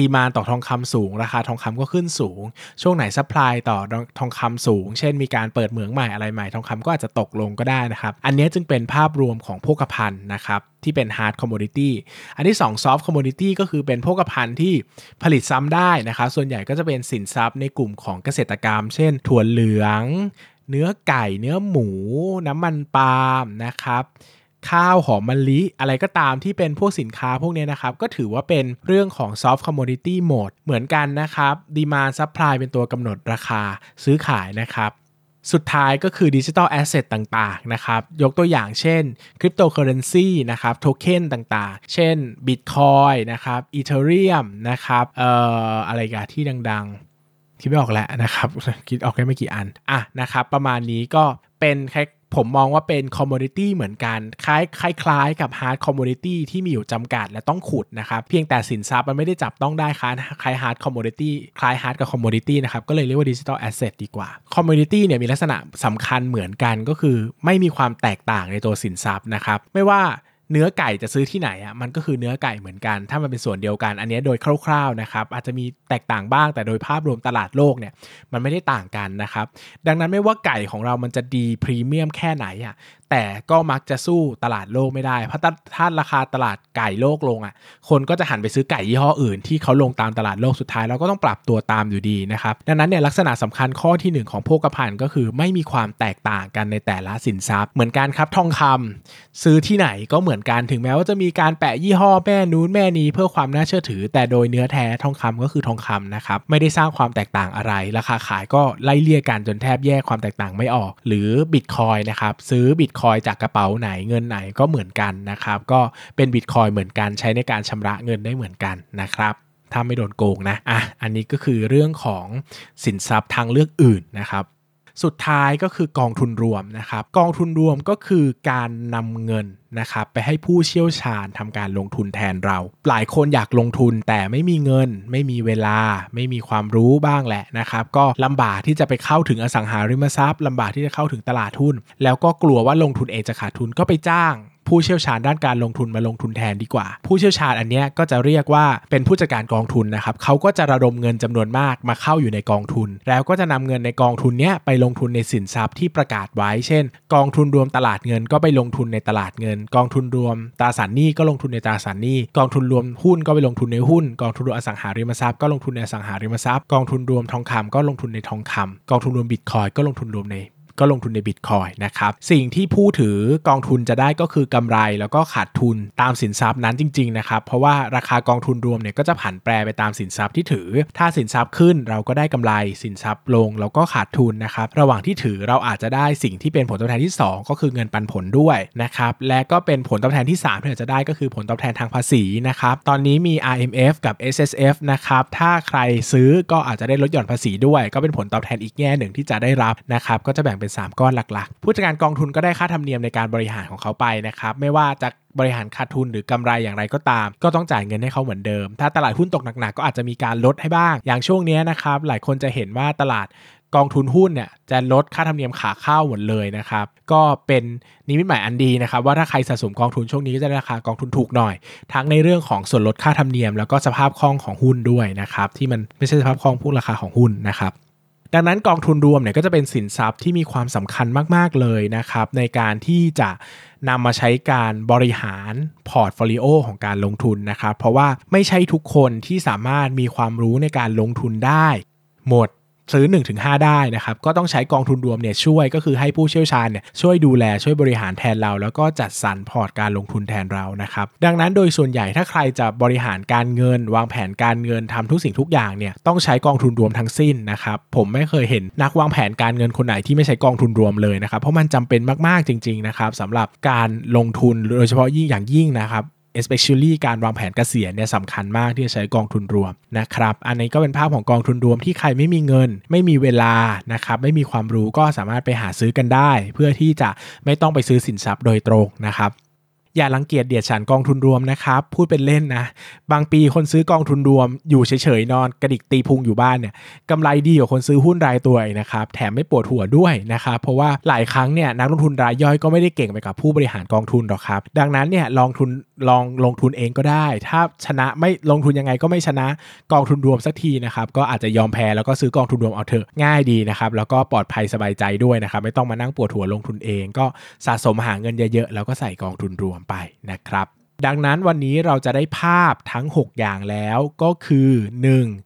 demand ต่อทองคำสูง ราคาทองคำก็ขึ้นสูง ช่วงไหน supply ต่อทองคำสูง เช่นมีการเปิดเหมืองใหม่อะไรใหม่ทองคำก็อาจจะตกลงก็ได้นะครับ อันนี้จึงเป็นภาพรวมของโภคภัณฑ์นะครับที่เป็น hard commodity อันที่2 soft commodity ก็คือเป็นโภคภัณฑ์ที่ผลิตซ้ำได้นะครับส่วนใหญ่ก็จะเป็นสินทรัพย์ในกลุ่มของเกษตรกรรม เช่น ถั่วเหลือง เนื้อไก่ เนื้อหมู น้ำมันปาล์มนะครับ ข้าวหอมมะลิ อะไรก็ตามที่เป็นพวกสินค้าพวกนี้นะครับ ก็ถือว่าเป็นเรื่องของ soft commodity mode เหมือนกันนะครับ demand supply เป็นตัวกำหนดราคาซื้อขายนะครับสุดท้ายก็คือดิจิทัลแอสเซทต่างๆนะครับ ยกตัวอย่างเช่นคริปโตเคอเรนซีนะครับโทเค็นต่างๆ เช่น Bitcoin นะครับ Ethereum นะครับเอ่ออะไรกันที่ดังๆ คิดไม่ออกแล้วนะครับ คิดออกแค่ไม่กี่อัน อะนะครับ ประมาณนี้ก็เป็นแค่ ผมมองว่าเป็น commodity เหมือนกันคล้ายคล้ายกับ hard commodity ที่มีอยู่จำกัดและต้องขุดนะครับ เพียงแต่สินทรัพย์มันไม่ได้จับต้องได้คล้ายคล้าย hard commodity คล้าย hard กับ commodity นะครับ ก็เลยเรียกว่า digital asset ดีกว่าcommodity เนี่ยมีลักษณะสำคัญเหมือนกันก็คือไม่มีความแตกต่างในตัวสินทรัพย์นะครับ ไม่ว่า เนื้อไก่จะซื้อที่ไหนอะมันก็คือเนื้อไก่เหมือนกัน ถ้ามันเป็นส่วนเดียวกัน อันนี้โดยคร่าวๆนะครับอาจจะมีแตกต่างบ้างแต่โดยภาพรวมตลาดโลกเนี่ยมันไม่ได้ต่างกันนะครับดังนั้นไม่ว่าไก่ของเรามันจะดีพรีเมียมแค่ไหนอะแต่ก็มักจะสู้ตลาดโลกไม่ได้ เพราะถ้าราคาตลาดไก่โลกลงอะคนก็จะหันไปซื้อไก่ยี่ห้ออื่น ที่เขาลงตามตลาดโลกสุดท้ายเราก็ต้องปรับตัวตามอยู่ดีนะครับดังนั้นเนี่ยลักษณะสำคัญข้อที่ 1 ของโภคภัณฑ์ก็คือไม่มีความแตกต่างกันในแต่ละสินทรัพย์เหมือนกันครับทองคำซื้อที่ไหนก็เหมือนกันถึงแม้ว่าจะมีการแปะยี่ห้อแม่นู้นแม่นี้เพื่อความน่าเชื่อถือ แต่โดยเนื้อแท้ทองคำก็คือทองคำนะครับไม่ได้สร้างความแตกต่างอะไร ราคาขายก็ไล่เลี่ยกันจนแทบแยกความแตกต่างไม่ออก หรือบิตคอยนะครับซื้อบิตคอยจากกระเป๋าไหนเงินไหนก็เหมือนกันนะครับก็เป็นบิตคอยเหมือนกันใช้ในการชำระเงินได้เหมือนกันนะครับถ้าไม่โดนโกงนะ อะ อันนี้ก็คือเรื่องของสินทรัพย์ทางเลือกอื่นนะครับ สุดท้ายก็คือกองทุนรวมนะครับ กองทุนรวมก็คือการนำเงินนะครับไปให้ผู้เชี่ยวชาญทำการลงทุนแทนเรา หลายคนอยากลงทุนแต่ไม่มีเงิน ไม่มีเวลา ไม่มีความรู้บ้างแหละนะครับ ก็ลำบากที่จะไปเข้าถึงอสังหาริมทรัพย์ลำบากที่จะเข้าถึงตลาดทุน แล้วก็กลัวว่าลงทุนเองจะขาดทุนก็ไปจ้าง ผู้เชี่ยวชาญด้านการลงทุนมาลงทุนแทนดีกว่า ผู้เชี่ยวชาญอันนี้ก็จะเรียกว่าเป็นผู้จัดการกองทุนนะครับเขาก็จะระดมเงินจำนวนมากมาเข้าอยู่ในกองทุน แล้วก็จะนำเงินในกองทุนนี้ไปลงทุนในสินทรัพย์ที่ประกาศไว้ เช่น กองทุนรวมตลาดเงินก็ไปลงทุนในตลาดเงิน กองทุนรวมตราสารหนี้ก็ลงทุนในตราสารหนี้ กองทุนรวมหุ้นก็ไปลงทุนในหุ้น กองทุนรวมอสังหาริมทรัพย์ก็ลงทุนในอสังหาริมทรัพย์ กองทุนรวมทองคำก็ลงทุนในทองคำกองทุนรวมบิตคอยก็ลงทุนรวมใน ก็ลงทุนในบิตคอยนะครับสิ่งที่ผู้ถือกองทุนจะได้ก็คือกำไรแล้วก็ขาดทุนตามสินทรัพย์นั้นจริงๆนะครับเพราะว่าราคากองทุนรวมเนี่ยก็จะผันแปรไปตามสินทรัพย์ที่ถือ ถ้าสินทรัพย์ขึ้นเราก็ได้กำไรสินทรัพย์ลงเราก็ขาดทุนนะครับระหว่างที่ถือเราอาจจะได้สิ่งที่เป็นผลตอบแทนที่ 2 ก็คือเงินปันผลด้วยนะครับและก็เป็นผลตอบแทนที่ 3 ที่เราจะได้ก็คือผลตอบแทนทางภาษีนะครับตอนนี้มี RMF กับ SSF นะครับถ้าใครซื้อก็อาจจะได้ลดหย่อนภาษีด้วย ก็เป็นผลตอบแทนอีกแง่หนึ่งที่จะได้รับนะครับก็จะแบ่งเป็น3 ก้อนหลักผู้จัดการกองทุนก็ได้ค่าธรรมเนียมในการบริหารของเขาไปนะครับ ไม่ว่าจะบริหารขาดทุนหรือกำไรอย่างไรก็ตาม ก็ต้องจ่ายเงินให้เขาเหมือนเดิม ถ้าตลาดหุ้นตกหนักๆก็อาจจะมีการลดให้บ้าง อย่างช่วงนี้นะครับ หลายคนจะเห็นว่าตลาดกองทุนหุ้นเนี่ยจะลดค่าธรรมเนียมขาเข้าหมดเลยนะครับ ก็เป็นนิมิตหมายอันดีนะครับ ว่าถ้าใครสะสมกองทุนช่วงนี้ก็จะได้ราคากองทุนถูกหน่อย ทั้งในเรื่องของส่วนลดค่าธรรมเนียม แล้วก็สภาพคล่องของหุ้นด้วยนะครับที่มันไม่ใช่สภาพคล่องพวกราคาของหุ้นนะครับ ดังนั้นกองทุนรวมเนี่ยก็จะเป็นสินทรัพย์ที่มีความสำคัญมากๆเลยนะครับในการที่จะนำมาใช้การบริหาร portfolio ของการลงทุนนะครับ เพราะว่าไม่ใช่ทุกคนที่สามารถมีความรู้ในการลงทุนได้ หมด ซื้อ 1-5 ได้นะครับก็ต้องใช้กองทุนรวมเนี่ยช่วยก็คือให้ผู้เชี่ยวชาญเนี่ยช่วยดูแลช่วยบริหารแทนเรา แล้วก็จัดสรรพอร์ตการลงทุนแทนเรานะครับดังนั้นโดยส่วนใหญ่ถ้าใครจะบริหารการเงิน วางแผนการเงินทำทุกสิ่งทุกอย่างเนี่ยต้องใช้กองทุนรวมทั้งสิ้นนะครับผมไม่เคยเห็นนักวางแผนการเงินคนไหนที่ไม่ใช้กองทุนรวมเลยนะครับเพราะมันจำเป็นมากๆจริงๆนะครับสำหรับการลงทุนโดยเฉพาะยิ่งอย่างยิ่งนะครับ especially การวางแผนเกษียณเนี่ยสำคัญมากที่จะใช้กองทุนรวมนะครับ อันนี้ก็เป็นภาพของกองทุนรวมที่ใครไม่มีเงิน ไม่มีเวลานะครับไม่มีความรู้ก็สามารถไปหาซื้อกันได้ เพื่อที่จะไม่ต้องไปซื้อสินทรัพย์โดยตรงนะครับอย่ารังเกียจเดียดฉันกองทุนรวมนะครับ พูดเป็นเล่นนะ บางปีคนซื้อกองทุนรวม อยู่เฉยๆนอนกระดิกตีพุงอยู่บ้านเนี่ยกำไรดีกว่าคนซื้อหุ้นรายตัวนะครับแถมไม่ปวดหัวด้วยนะครับเพราะว่าหลายครั้งเนี่ยนักลงทุนรายย่อยก็ไม่ได้เก่งไปกับผู้บริหารกองทุนหรอกครับ ดังนั้นเนี่ยลองทุน ลองลงทุนเองก็ได้ ถ้าชนะไม่ลงทุนยังไงก็ไม่ชนะกองทุนรวมสักทีนะครับก็อาจจะยอมแพ้แล้วก็ซื้อกองทุนรวมเอาเถอะง่ายดีนะครับแล้วก็ปลอดภัยสบายใจด้วยนะครับไม่ต้องมานั่งปวดหัวลงทุนเอง ก็สะสมหาเงินเยอะๆแล้วก็ใส่กองทุนรวมไปนะครับดังนั้นวันนี้เราจะได้ภาพทั้ง 6 อย่างแล้วก็คือ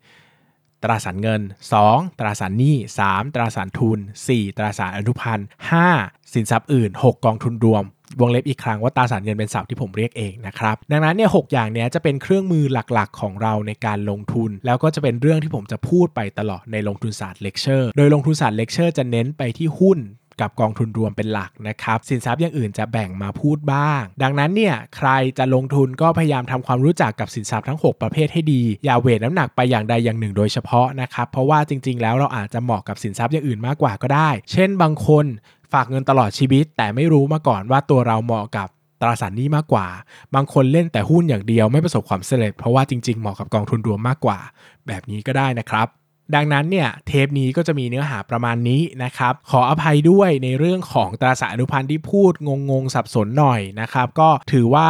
1. ตราสารเงิน 2. ตราสารหนี้ 3. ตราสารทุน 4. ตราสารอนุพันธ์ 5. สินทรัพย์อื่น 6 กองทุนรวม วงเล็บอีกครั้งว่าตราสารเงินเป็นศัพท์ที่ผมเรียกเองนะครับ ดังนั้นเนี่ยหกอย่างนี้จะเป็นเครื่องมือหลักๆ ของเราในการลงทุน แล้วก็จะเป็นเรื่องที่ผมจะพูดไปตลอดในลงทุนศาสตร์เลคเชอร์ โดยลงทุนศาสตร์เลคเชอร์จะเน้นไปที่หุ้นกับกองทุนรวมเป็นหลักนะครับ สินทรัพย์อย่างอื่นจะแบ่งมาพูดบ้าง ดังนั้นเนี่ยใครจะลงทุนก็พยายามทำความรู้จักกับสินทรัพย์ทั้ง 6 ประเภทให้ดี อย่า weight น้ำหนักไปอย่างใดอย่างหนึ่งโดยเฉพาะนะครับ เพราะว่าจริง ๆ แล้วเราอาจจะเหมาะกับสินทรัพย์อย่างอื่นมากกว่าก็ได้ เช่นบางคน ฝากเงินตลอดชีวิต แต่ไม่รู้มาก่อนว่าตัวเราเหมาะกับตราสารนี้มากกว่า บางคนเล่นแต่หุ้นอย่างเดียวไม่ประสบความสำเร็จ เพราะว่าจริงๆเหมาะกับกองทุนรวมมากกว่า แบบนี้ก็ได้นะครับ ดังนั้นเนี่ยเทปนี้ก็จะมีเนื้อหาประมาณนี้นะครับ ขออภัยด้วยในเรื่องของตราสารอนุพันธ์ที่พูดงงๆสับสนหน่อยนะครับ ก็ถือว่า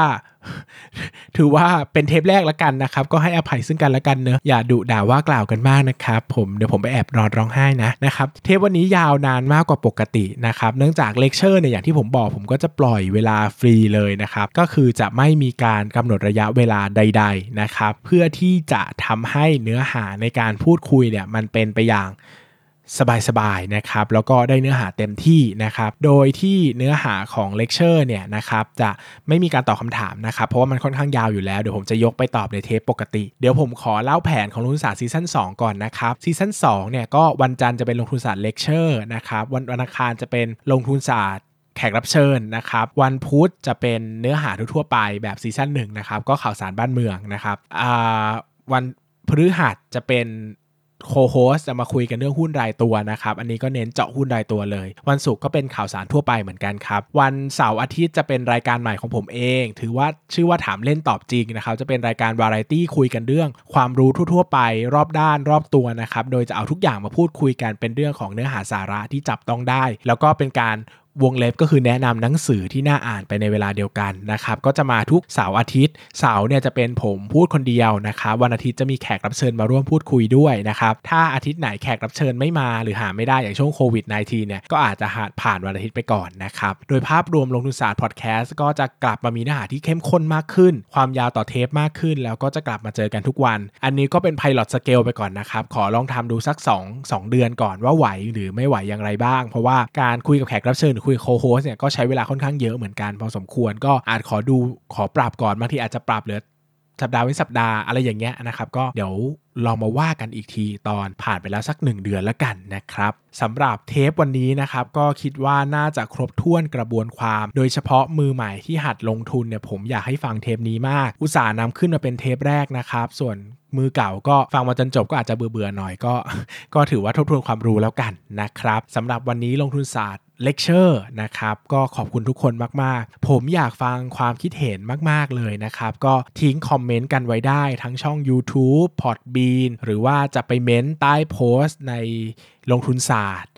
ถือว่าเป็นเทปแรกละกันนะครับ ก็ให้อภัยซึ่งกันและกันเนอะอย่าดุด่าว่ากล่าวกันมากนะครับผมเดี๋ยวผมไปแอบนอนร้องไห้นะนะครับเทปวันนี้ยาวนานมากกว่าปกตินะครับเนื่องจากเลคเชอร์เนี่ยอย่างที่ผมบอกผมก็จะปล่อยเวลาฟรีเลยนะครับก็คือจะไม่มีการกำหนดระยะเวลาใด ๆนะครับ เพื่อที่จะทำให้เนื้อหาในการพูดคุยเนี่ยมันเป็นไปอย่าง สบายๆนะครับแล้วก็ได้เนื้อหาเต็มที่นะครับโดยที่เนื้อหาของเลคเชอร์เนี่ยนะครับจะไม่มีการตอบคำถามนะครับเพราะว่ามันค่อนข้างยาวอยู่แล้วเดี๋ยวผมจะยกไปตอบในเทปปกติ เดี๋ยวผมขอเล่าแผนของลงทุนศาสตร์ season 2ก่อนนะครับ season 2เนี่ยก็วันจันทร์จะเป็นลงทุนศาสตร์เลคเชอร์นะครับวันวันอังคารจะเป็นลงทุนศาสตร์แขกรับเชิญนะครับวันพุธจะเป็นเนื้อหาทั่วไปแบบ season หนึ่งนะครับก็ข่าวสารบ้านเมืองนะครับวันพพฤหัสจะเป็น โคโฮสจะมาคุยกันเรื่องหุ้นรายตัวนะครับ อันนี้ก็เน้นเจาะหุ้นรายตัวเลย วันศุกร์ก็เป็นข่าวสารทั่วไปเหมือนกันครับ วันเสาร์อาทิตย์จะเป็นรายการใหม่ของผมเอง ถือว่าชื่อว่าถามเล่นตอบจริงนะครับ จะเป็นรายการวาไรตี้คุยกันเรื่อง ความรู้ทั่วๆไป รอบด้านรอบตัวนะครับ โดยจะเอาทุกอย่างมาพูดคุยกันเป็นเรื่องของเนื้อหาสาระที่จับต้องได้ แล้วก็เป็นการ วงเล็บก็คือแนะนำหนังสือที่น่าอ่านไปในเวลาเดียวกันนะครับก็จะมาทุกเสาร์อาทิตย์เสาร์เนี่ยจะเป็นผมพูดคนเดียวนะครับวันอาทิตย์จะมีแขกรับเชิญมาร่วมพูดคุยด้วยนะครับถ้าอาทิตย์ไหนแขกรับเชิญไม่มาหรือหาไม่ได้อย่างช่วงโควิด -19 เนี่ยก็อาจจะหาผ่านวันอาทิตย์ไปก่อนนะครับโดยภาพรวมลงทุนศาสตร์พอดแคสต์ก็จะกลับมามีเนื้อหาที่เข้มข้นมากขึ้น ความยาวต่อเทปมากขึ้น แล้วก็จะกลับมาเจอกันทุกวัน อันนี้ก็เป็น pilot scale ไปก่อนนะครับขอลองทำดูสัก 2 2 เดือนก่อนว่าไหวหรือไม่ไหวอย่างไรบ้าง เพราะว่าการคุยกับแขกรับเชิญหรือคุยโคโฮสเนี่ยก็ใช้เวลาค่อนข้างเยอะเหมือนกันพอสมควร ก็อาจขอดูขอปรับก่อนบางทีอาจจะปรับเหลือสัปดาห์เว้นสัปดาห์อะไรอย่างเงี้ยนะครับ ก็เดี๋ยวลองมาว่ากันอีกทีตอนผ่านไปแล้วสัก 1 เดือนแล้วกันนะครับสำหรับเทปวันนี้นะครับ ก็คิดว่าน่าจะครบถ้วนกระบวนความ โดยเฉพาะมือใหม่ที่หัดลงทุนเนี่ยผมอยากให้ฟังเทปนี้มาก อุตส่าห์นำขึ้นมาเป็นเทปแรกนะครับ ส่วนมือเก่าก็ฟังมาจนจบก็อาจจะเบื่อๆหน่อยก็ ก็ถือว่าทบทวนความรู้แล้วกันนะครับสำหรับวันนี้ลงทุนศาสตร์ เลคเชอร์นะครับก็ขอบคุณทุกคนมากๆ ผมอยากฟังความคิดเห็นมากๆเลยนะครับ ก็ทิ้ง comment กันไว้ได้ทั้งช่อง YouTube Podbean หรือว่าจะไปเม้นใต้โพสต์ในลงทุนศาสตร์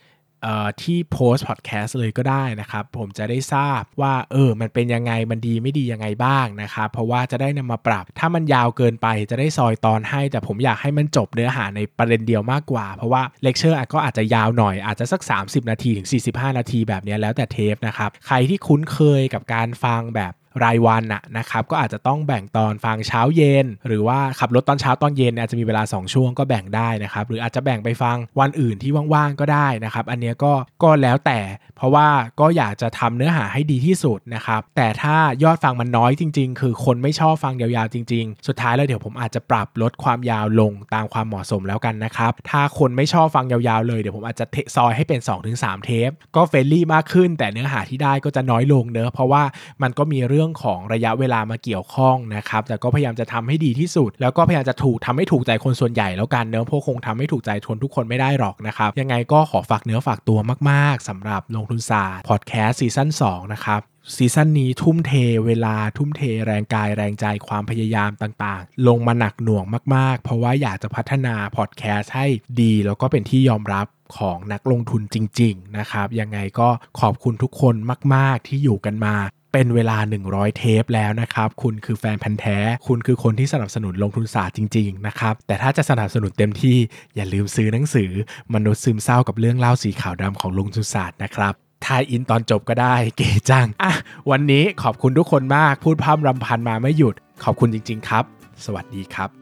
ที่โพสต์พอดแคสต์เลยก็ได้นะครับ ผมจะได้ทราบว่าเออมันเป็นยังไงมันดีไม่ดียังไงบ้างนะครับ เพราะว่าจะได้นำมาปรับ ถ้ามันยาวเกินไปจะได้ซอยตอนให้ แต่ผมอยากให้มันจบเนื้อหาในประเด็นเดียวมากกว่า เพราะว่าเลคเชอร์ก็อาจจะยาวหน่อยอาจจะสัก 30 นาทีถึง 45 นาทีแบบนี้แล้วแต่เทปนะครับ ใครที่คุ้นเคยกับการฟังแบบ รายวันนะนะครับก็อาจจะต้องแบ่งตอนฟังเช้าเย็น หรือว่าขับรถตอนเช้าตอนเย็นอาจจะมีเวลา 2 ช่วงก็แบ่งได้นะครับหรืออาจจะแบ่งไปฟังวันอื่นที่ว่างๆก็ได้นะครับอันนี้ก็ก็แล้วแต่ เพราะว่าก็อยากจะทำเนื้อหาให้ดีที่สุดนะครับแต่ถ้ายอดฟังมันน้อยจริง ๆ คือคนไม่ชอบฟังยาวๆจริง ๆ สุดท้ายแล้วเดี๋ยวผมอาจจะปรับลดความยาวลงตามความเหมาะสมแล้วกันนะครับถ้าคนไม่ชอบฟังยาวๆเลยเดี๋ยวผมอาจจะซอยให้เป็น 2-3 เทป ก็ friendly มากขึ้น แต่เนื้อหาที่ได้ก็จะน้อยลงเนอะเพราะว่ามันก็มีเรื่องื่องของระยะเวลามาเกี่ยวข้องนะครับแต่ก็พยายามจะทำให้ดีที่สุด แล้วก็พยายามจะถูกทำให้ถูกใจคนส่วนใหญ่แล้วกันเนอะเพราะคงทำให้ถูกใจทนทุกคนไม่ได้หรอกนะครับยังไงก็ขอฝากเนื้อฝากตัวมาก ๆสำหรับลงทุนศาสตร์ podcast season 2นะครับ season นี้ทุ่มเทเวลาทุ่มเทแรงกายแรงใจความพยายามต่างๆ ลงมาหนักหน่วงมากๆ เพราะว่าอยากจะพัฒนาพอดแคสต์ให้ดี แล้วก็เป็นที่ยอมรับของนักลงทุนจริง ๆ นะครับ ยังไงก็ขอบคุณทุกคนมาก ๆ ที่อยู่กันมา เป็นเวลา 100 เทปแล้วนะครับ คุณคือแฟนพันธ์แท้ คุณคือคนที่สนับสนุนลงทุนศาสตร์จริงๆนะครับ แต่ถ้าจะสนับสนุนเต็มที่อย่าลืมซื้อหนังสือ มนุษย์ซึมเศร้ากับเรื่องเล่าสีขาวดำของลงทุนศาสตร์นะครับทายอินตอนจบก็ได้เก๋จัง อะ วันนี้ขอบคุณทุกคนมาก พูดพร่ำรำพันมาไม่หยุด ขอบคุณจริง ๆ ครับ สวัสดีครับ